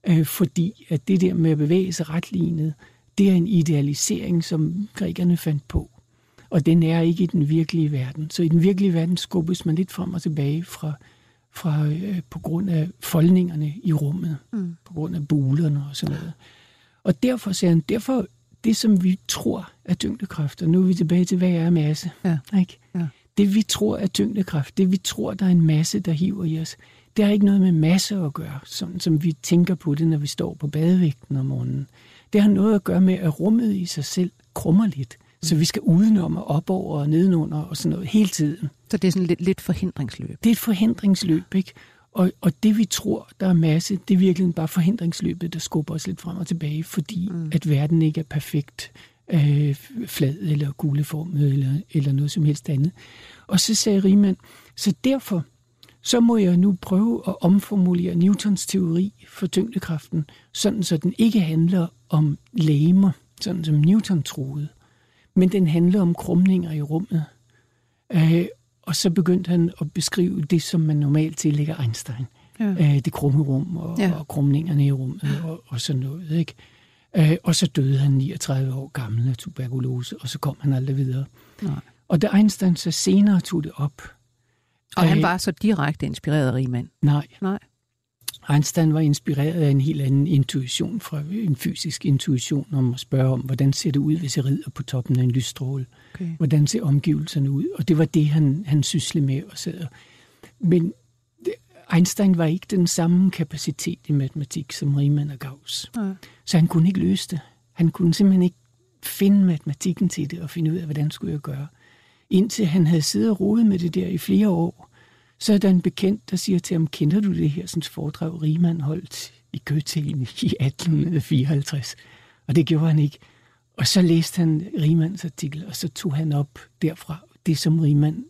øh, fordi at det der med at bevæge sig retlignet, det er en idealisering, som grækerne fandt på. Og den er ikke i den virkelige verden. Så i den virkelige verden skubbes man lidt frem og tilbage fra, fra øh, på grund af foldningerne i rummet, mm. på grund af bulerne og sådan noget. Og derfor siger han, derfor det som vi tror er tyngdekraft, og nu er vi tilbage til, hvad er masse, ja. ikke? Ja. Det vi tror er tyngdekraft, det vi tror, der er en masse, der hiver i os, det har ikke noget med masse at gøre, sådan som vi tænker på det, når vi står på badevægten om morgenen. Det har noget at gøre med, at rummet i sig selv krummer lidt. Så vi skal udenom og op over og nedenunder og sådan noget hele tiden. Så det er sådan lidt, lidt forhindringsløb? Det er et forhindringsløb, ikke? Og, og det vi tror, der er masse, det er virkelig bare forhindringsløbet, der skubber os lidt frem og tilbage, fordi mm. at verden ikke er perfekt øh, flad eller kugleformet eller, eller noget som helst andet. Og så sagde Riemann, så derfor så må jeg nu prøve at omformulere Newtons teori for tyngdekraften, sådan så den ikke handler om lægemer, sådan som Newton troede, men den handler om krumninger i rummet. Øh, og så begyndte han at beskrive det, som man normalt tillægger Einstein. Ja. Øh, det krumme rum og, ja. og krumningerne i rummet og, og sådan noget. Ikke? Øh, og så døde han 39 år gammel af tuberkulose, og så kom han aldrig videre. Nej. Og da Einstein så senere tog det op, og han var så direkte inspireret af Riemann? Nej. Nej. Einstein var inspireret af en helt anden intuition, fra en fysisk intuition om at spørge om, hvordan ser det ud, hvis jeg rider på toppen af en lysstråle? Okay. Hvordan ser omgivelserne ud? Og det var det, han, han syslede med. Og sad. Men Einstein var ikke den samme kapacitet i matematik som Riemann og Gauss. Ja. Så han kunne ikke løse det. Han kunne simpelthen ikke finde matematikken til det og finde ud af, hvordan skulle jeg gøre indtil han havde siddet og rodet med det der i flere år. Så er der en bekendt, der siger til ham, kender du det her sådan foredrag, Riemann holdt i Göttingen i 1854? Og det gjorde han ikke. Og så læste han Riemanns artikel, og så tog han op derfra det, som Riemann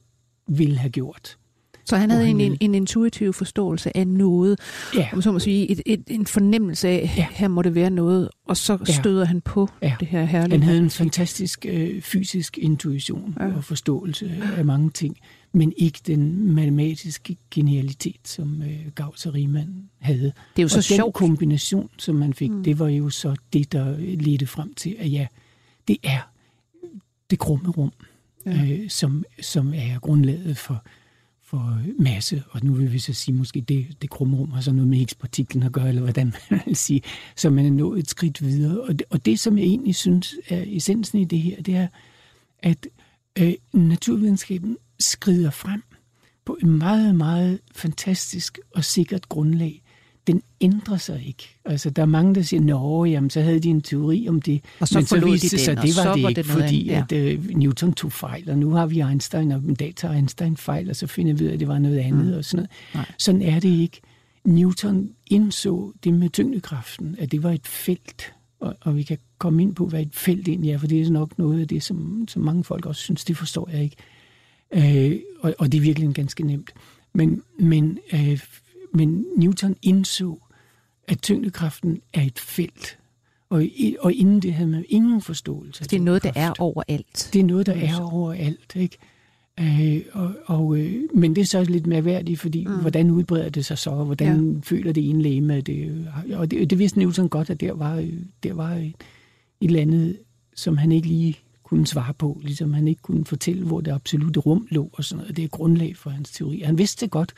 ville have gjort. Så han havde en, en, en intuitiv forståelse af noget, ja. om så må sige, et, et, en fornemmelse af, ja. her må det være noget, og så støder ja. han på ja. det her herlige. Han havde en fantastisk øh, fysisk intuition ja. og forståelse af mange ting, men ikke den matematiske genialitet, som øh, Gauss og Riemann havde. Det er jo så og sjovt. den kombination, som man fik, mm. det var jo så det, der ledte frem til, at ja, det er det krumme rum, ja. øh, som, som er grundlaget for for masse, og nu vil vi så sige, måske det, det krumrum har så noget med Higgs-partiklen at gøre, eller hvordan man vil sige, så man er nået et skridt videre. Og det, og det, som jeg egentlig synes er essensen i det her, det er, at øh, naturvidenskaben skrider frem på et meget, meget fantastisk og sikkert grundlag, den ændrer sig ikke. Altså, der er mange, der siger, nå, jamen, så havde de en teori om det. Og så men så viste det sig, det var det ikke, det fordi ja. at, uh, Newton tog fejl, og nu har vi Einstein, og en dag tager Einstein fejl, og så finder vi ud af, at det var noget andet mm. og sådan noget. Nej. Sådan er det ikke. Newton indså det med tyngdekraften, at det var et felt, og, og vi kan komme ind på, hvad et felt egentlig er, for det er nok noget af det, som, som mange folk også synes, det forstår jeg ikke. Øh, og, og det er virkelig ganske nemt. Men, men øh, men Newton indså, at tyngdekraften er et felt. Og, og inden det havde man ingen forståelse. Det er noget, der er overalt. Det er noget, der er overalt. Ikke? Øh, og, og, øh, men det er så lidt mere værdigt, fordi mm. hvordan udbreder det sig så, og hvordan ja. føler det ene læge med det. Og det, det vidste Newton godt, at der var, der var et, et eller andet, som han ikke lige kunne svare på, ligesom han ikke kunne fortælle, hvor det absolutte rum lå og sådan noget. Det er grundlag for hans teori. Han vidste det godt,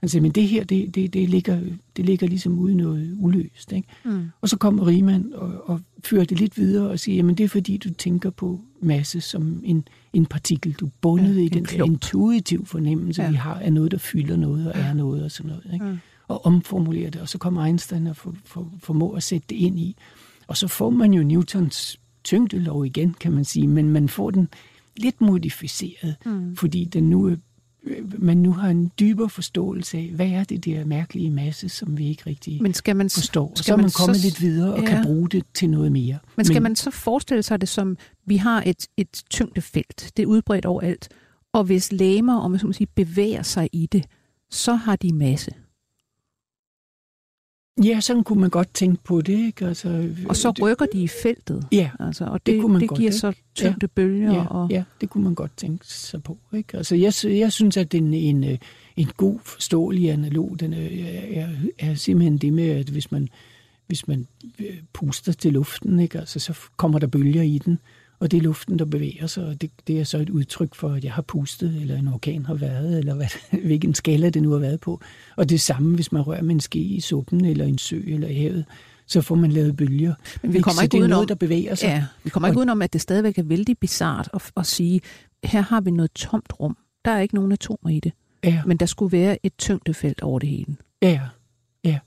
han siger, men det her, det, det, det, ligger, det ligger ligesom ude noget uløst. Ikke? Mm. Og så kommer Riemann og, og fører det lidt videre og siger, jamen det er fordi, du tænker på masse som en, en partikel. Du er bundet ja, i den klump. intuitiv fornemmelse, ja. vi har af noget, der fylder noget og er noget og sådan noget. Ikke? Mm. Og omformulerer det, og så kommer Einstein og for, for, formår at sætte det ind i. Og så får man jo Newtons tyngdelov igen, kan man sige, men man får den lidt modificeret, mm. fordi den nu er man nu har en dybere forståelse af, hvad er det der mærkelige masse, som vi ikke rigtig Men skal man, forstår. Skal så er man, man kommet så, lidt videre og ja. kan bruge det til noget mere. Men skal Men, man så forestille sig det som, vi har et, et tyngdefelt, det er udbredt overalt, og hvis læmer, om man så må sige, bevæger sig i det, så har de masse. Ja, sådan kunne man godt tænke på det. Ikke? Altså, og så rykker de i feltet. Ja, altså, og det, det, kunne man det godt, giver ikke? så tyngde ja. bølger. Ja, og... ja, det kunne man godt tænke sig på. Ikke? Altså, jeg, jeg synes, at den, en, øh, en god, forståelig analog, den er, er, er simpelthen det med, at hvis man, hvis man øh, puster til luften, ikke? Altså, så kommer der bølger i den, og det er luften, der bevæger sig, og det, det er så et udtryk for, at jeg har pustet, eller en orkan har været, eller hvad, hvilken skala det nu har været på. Og det samme, hvis man rører med en ske i suppen, eller en sø, eller i havet, så får man lavet bølger. Men vi kommer ikke er udenom, noget, der bevæger sig. Ja, vi kommer ikke udenom, at det stadigvæk er vældig bizart at, at sige, her har vi noget tomt rum. Der er ikke nogen atomer i det. Ja. Men der skulle være et tyngdefelt over det hele. Ja, ja.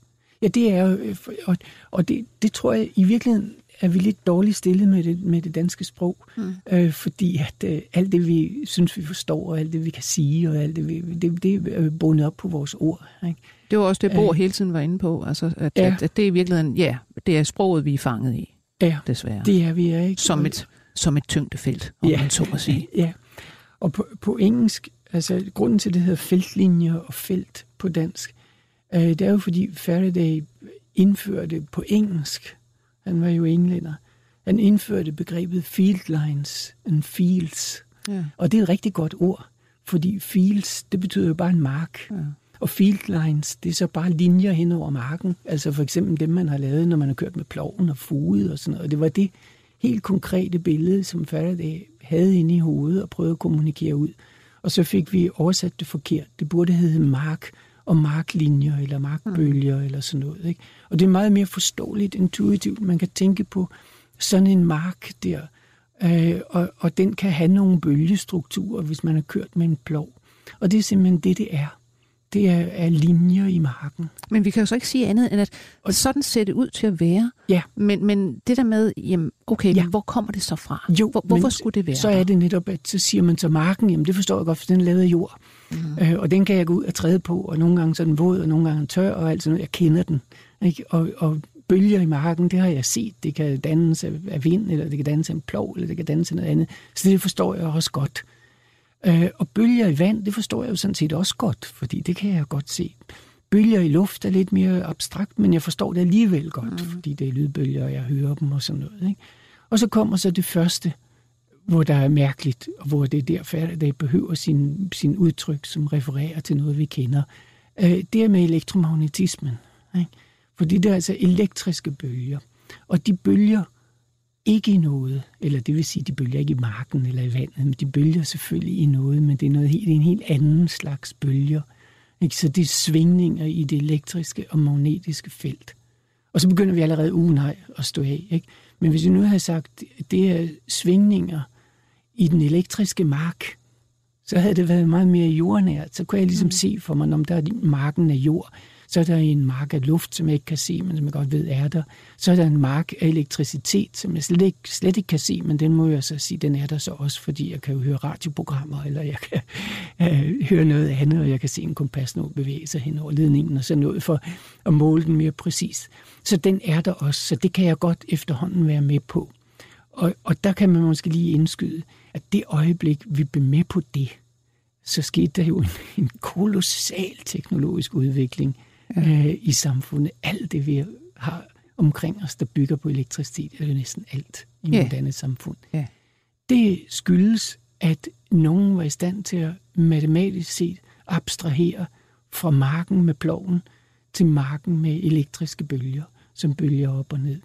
Ja, det er jo, og, og det, det tror jeg i virkeligheden er vi lidt dårligt stillet med det, med det danske sprog, mm. øh, fordi at øh, alt det, vi synes, vi forstår, og alt det, vi kan sige, og alt det, vi, det, det er bundet op på vores ord. Ikke? Det var også det, Bo øh, hele tiden var inde på, altså, at, ja. at, at det er i virkeligheden, ja, det er sproget, vi er fanget i, ja, desværre. det er vi, ikke? Som et, som et tyngdefelt, om ja, man så må sige. Ja, og på, på engelsk, altså grunden til, det hedder feltlinjer og felt på dansk, øh, det er jo fordi Faraday indførte på engelsk, han var jo englænder, han indførte begrebet field lines and fields. Ja. Og det er et rigtig godt ord, fordi fields, det betyder jo bare en mark. Ja. Og field lines, det er så bare linjer hen over marken. Altså for eksempel dem, man har lavet, når man har kørt med ploven og fuget og sådan noget. Og det var det helt konkrete billede, som Faraday havde inde i hovedet og prøvede at kommunikere ud. Og så fik vi oversat det forkert. Det burde hedde mark og marklinjer eller markbølger mm. eller sådan noget. Ikke? Og det er meget mere forståeligt, intuitivt. Man kan tænke på sådan en mark der, øh, og, og den kan have nogle bølgestrukturer, hvis man har kørt med en plov. Og det er simpelthen det, det er. Det er, er linjer i marken. Men vi kan jo så ikke sige andet, end at og sådan ser det ud til at være. Ja. Men, men det der med, jamen, okay, Ja. men hvor kommer det så fra? Jo, hvor, hvorfor skulle det være Så er det netop, at så siger man så marken, jamen det forstår jeg godt, for den er lavet af jord. Mm. Øh, og den kan jeg gå ud og træde på, og nogle gange så er den våd, og nogle gange tør, og alt sådan noget. Jeg kender den. Ikke? Og, og bølger i marken, det har jeg set. Det kan dannes af af vind, eller det kan dannes af en plov, eller det kan dannes af noget andet. Så det forstår jeg også godt. Øh, og bølger i vand, det forstår jeg jo sådan set også godt, fordi det kan jeg godt se. Bølger i luft er lidt mere abstrakt, men jeg forstår det alligevel godt, mm. fordi det er lydbølger, og jeg hører dem og sådan noget. Ikke? Og så kommer så det første, hvor der er mærkeligt, og hvor det er derfor, at det behøver sin, sin udtryk, som refererer til noget, vi kender. Øh, det er med elektromagnetismen. Ikke? Fordi det er altså elektriske bølger. Og de bølger ikke i noget, eller det vil sige, de bølger ikke i marken eller i vandet, men de bølger selvfølgelig i noget, men det er, noget, helt- det er en helt anden slags bølger. Ikke? Så det er svingninger i det elektriske og magnetiske felt. Og så begynder vi allerede ugen nej, at stå af. Ikke? Men hvis vi nu havde sagt, at det er svingninger i den elektriske mark, så havde det været meget mere jordnært. Så kunne jeg ligesom mm. se for mig, om der er marken af jord, så er der en mark af luft, som jeg ikke kan se, men som jeg godt ved er der. Så er der en mark af elektricitet, som jeg slet ikke, slet ikke kan se, men den må jeg så sige, den er der så også, fordi jeg kan jo høre radioprogrammer, eller jeg kan øh, høre noget andet, og jeg kan se en kompasnål bevæge sig hen over ledningen og sådan noget, for at måle den mere præcis. Så den er der også, så det kan jeg godt efterhånden være med på. Og, og der kan man måske lige indskyde, at det øjeblik, vi blev med på det, så skete der jo en, en kolossal teknologisk udvikling ja. øh, i samfundet. Alt det, vi har omkring os, der bygger på elektricitet, er jo næsten alt i Ja. moderne samfund. Ja. Det skyldes, at nogen var i stand til at matematisk set abstrahere fra marken med ploven til marken med elektriske bølger, som bølger op og ned.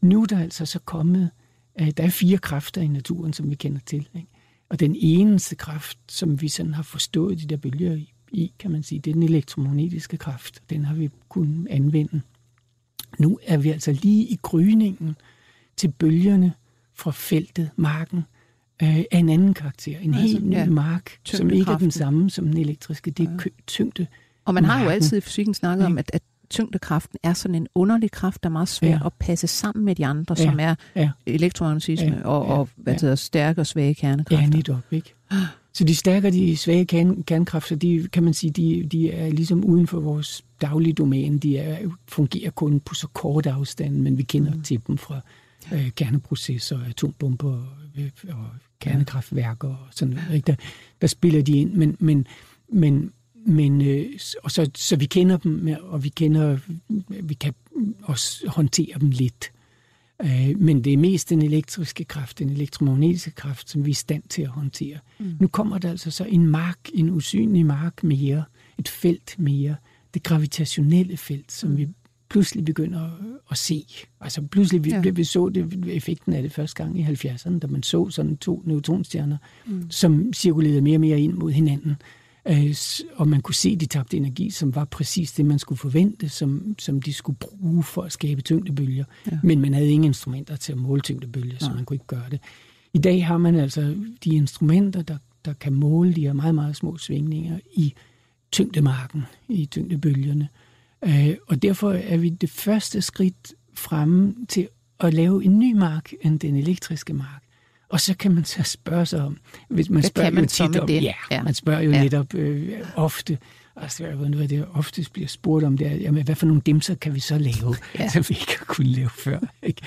Nu er der altså så kommet, der er fire kræfter i naturen, som vi kender til. Ikke? Og den eneste kraft, som vi sådan har forstået de der bølger i, kan man sige, det er den elektromagnetiske kraft. Den har vi kunnet anvende. Nu er vi altså lige i gryningen til bølgerne fra feltet, marken, øh, af en anden karakter. En Altså, helt ny ja, mark, som ikke er den samme som den elektriske. Det er tyngde. Og man har jo altid i fysikken snakket om, at, at tyngdekraften er sådan en underlig kraft, der er meget svær Ja. at passe sammen med de andre, Ja. som er Ja. elektromagnetisme Ja. og, og hvad Ja. hedder, stærke og svage kernekræfter. Ja, netop, ikke? Så de stærkere, de svage kern, kernkræfter, de kan man sige, de, de er ligesom uden for vores daglige domæne. De er, fungerer kun på så kort afstand, men vi kender mm. til dem fra øh, kerneprocesser, atombomber øh, og kernekraftværker og sådan noget. Ikke? Der, der spiller de ind, men, men, men, men øh, og så, så vi kender dem, og vi kender, vi kan også håndtere dem lidt. Øh, men det er mest den elektriske kraft, den elektromagnetiske kraft, som vi er i stand til at håndtere. Mm. Nu kommer der altså så en mark, en usynlig mark mere, et felt mere, det gravitationelle felt, som mm. vi pludselig begynder at se. Altså pludselig, vi, ja. vi så det, effekten af det første gang i 70'erne, da man så sådan to neutronstjerner, mm. som cirkulerede mere og mere ind mod hinanden. Øh, og man kunne se, de tabte energi, som var præcis det, man skulle forvente, som, som de skulle bruge for at skabe tyngdebølger. Ja. Men man havde ingen instrumenter til at måle tyngdebølger, så man kunne ikke gøre det. I dag har man altså de instrumenter, der, der kan måle de her meget, meget små svingninger i tyngdemarken, i tyngdebølgerne. Øh, og derfor er vi det første skridt fremme til at lave en ny mark end den elektriske mark. Og så kan man så spørge sig om, hvis man Hvad spørger man jo tit om, det? Ja, ja, man spørger jo ja. netop øh, ofte, altså noget af det oftest bliver spurgt om, det er, jamen, hvad for nogle dimser kan vi så lave, ja. som vi ikke har kunnet lave før. Ikke?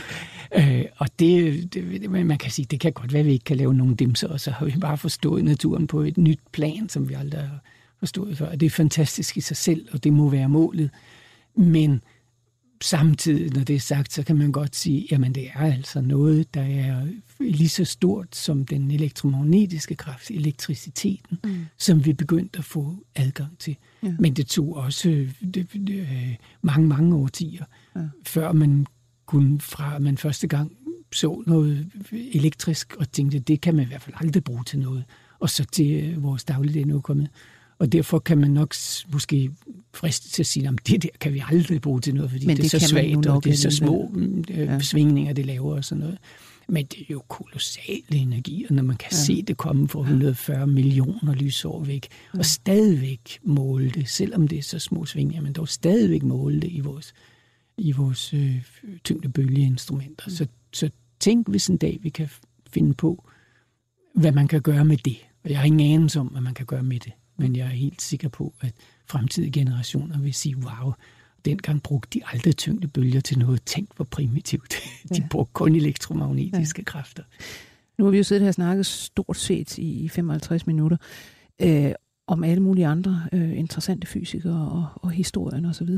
Øh, og det, det, man kan sige, det kan godt være, at vi ikke kan lave nogle dimser, og så har vi bare forstået naturen på et nyt plan, som vi aldrig har forstået før. Det er fantastisk i sig selv, og det må være målet. Men samtidig, når det er sagt, så kan man godt sige, jamen det er altså noget, der er lige så stort som den elektromagnetiske kraft, elektriciteten, mm. som vi begyndte at få adgang til. Ja. Men det tog også det, det, øh, mange, mange årtier, ja. før man kunne fra man første gang så noget elektrisk og tænkte, det kan man i hvert fald aldrig bruge til noget. Og så til øh, vores dagligdag nu kommet. Og derfor kan man nok måske friste til at sige, at det der kan vi aldrig bruge til noget, fordi Men det, det er så svagt, og det er så små øh, ja. svingninger, det laver og sådan noget. Men det er jo kolossale energier, når man kan ja. se det komme fra 140 millioner lysår væk, ja. og stadigvæk måle det, selvom det er så små svingninger, men dog stadigvæk måle det i vores, i vores øh, tyngdebølgeinstrumenter. Ja. Så, så tænk, hvis en dag vi kan finde på, hvad man kan gøre med det. Og jeg har ingen anelse om, hvad man kan gøre med det men jeg er helt sikker på, at fremtidige generationer vil sige, wow, dengang brugte de aldrig tyngdebølger til noget. Tænk hvor primitivt. De ja. brugte kun elektromagnetiske ja. kræfter. Nu har vi jo siddet her og snakket stort set i 55 minutter øh, om alle mulige andre øh, interessante fysikere og, og historien osv.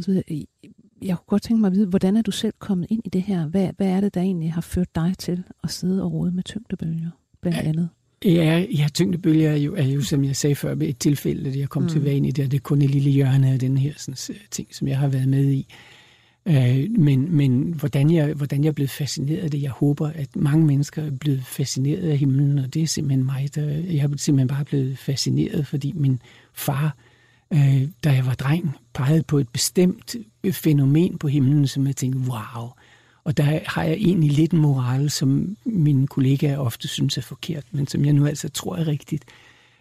Jeg kunne godt tænke mig at vide, hvordan er du selv kommet ind i det her? Hvad, hvad er det, der egentlig har ført dig til at sidde og rode med tyngdebølger, blandt andet? Ja, ja tyngdebølger er jo, er jo, som jeg sagde før, et tilfælde, at jeg kom mm. til være i det, det er kun et lille hjørne af den her sådan, ting, som jeg har været med i. Øh, men men hvordan, jeg, hvordan jeg er blevet fascineret af det, jeg håber, at mange mennesker er blevet fascineret af himlen, og det er simpelthen mig, der, jeg er simpelthen bare blevet fascineret, fordi min far, øh, da jeg var dreng, pegede på et bestemt fænomen på himlen, som jeg tænkte, wow, og der har jeg egentlig lidt en moral, som mine kollegaer ofte synes er forkert, men som jeg nu altså tror er rigtigt.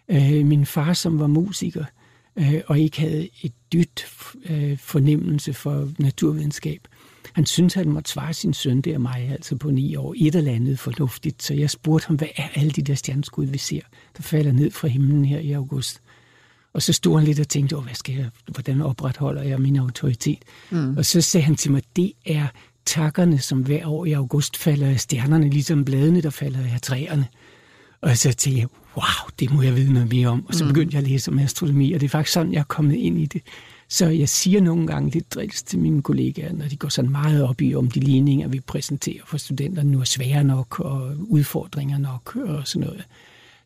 Øh, min far, som var musiker, øh, og ikke havde et dyt øh, fornemmelse for naturvidenskab, han syntes, at han måtte svare sin søn, der mig, altså på ni år, et eller andet fornuftigt. Så jeg spurgte ham, hvad er alle de der stjerneskud, vi ser, der falder ned fra himlen her i august? Og så stod han lidt og tænkte, hvad skal jeg, hvordan opretholder jeg min autoritet? Mm. Og så sagde han til mig, det er takkerne, som hver år i august falder af stjernerne, ligesom bladene, der falder af træerne. Og så tænkte jeg, wow, det må jeg vide noget mere om. Og så mm. begyndte jeg at læse om astronomi, og det er faktisk sådan, jeg er kommet ind i det. Så jeg siger nogle gange lidt drills til mine kollegaer, når de går sådan meget op i, om de ligninger, vi præsenterer for studenterne nu er svære nok, og udfordringer nok, og sådan noget.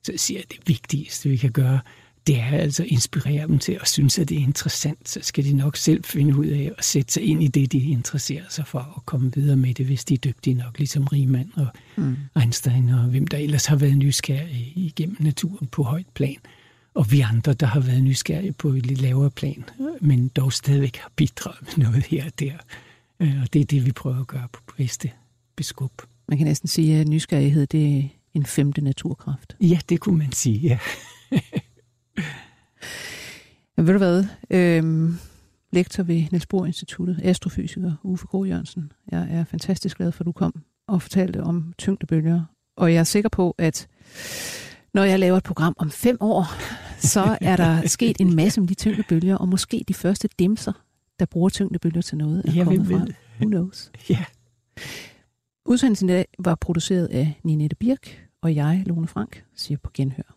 Så jeg siger jeg, at det vigtigste, vi kan gøre, det er altså at inspirere dem til at synes, at det er interessant. Så skal de nok selv finde ud af at sætte sig ind i det, de interesserer sig for, og komme videre med det, hvis de er dygtige nok, ligesom Riemann og mm. Einstein og hvem der ellers har været nysgerrige igennem naturen på højt plan. Og vi andre, der har været nysgerrige på et lidt lavere plan, men dog stadigvæk har bidraget med noget her og der. Øh, og det er det, vi prøver at gøre på bedste beskub. Man kan næsten sige, at nysgerrighed det er en femte naturkraft. Ja, det kunne man sige, ja. Men ved du hvad? Øhm, lektor ved Niels Bohr Instituttet, astrofysiker Uffe Gro Jørgensen. Jeg er fantastisk glad for, at du kom og fortalte om tyngdebølger. Og jeg er sikker på, at når jeg laver et program om fem år, så er der sket en masse med de tyngdebølger, og måske de første dimser, der bruger tyngdebølger til noget, er ja, kommet fra. Who knows? Ja. Udsendelsen i dag var produceret af Ninette Birk, og jeg, Lone Frank, siger på genhør.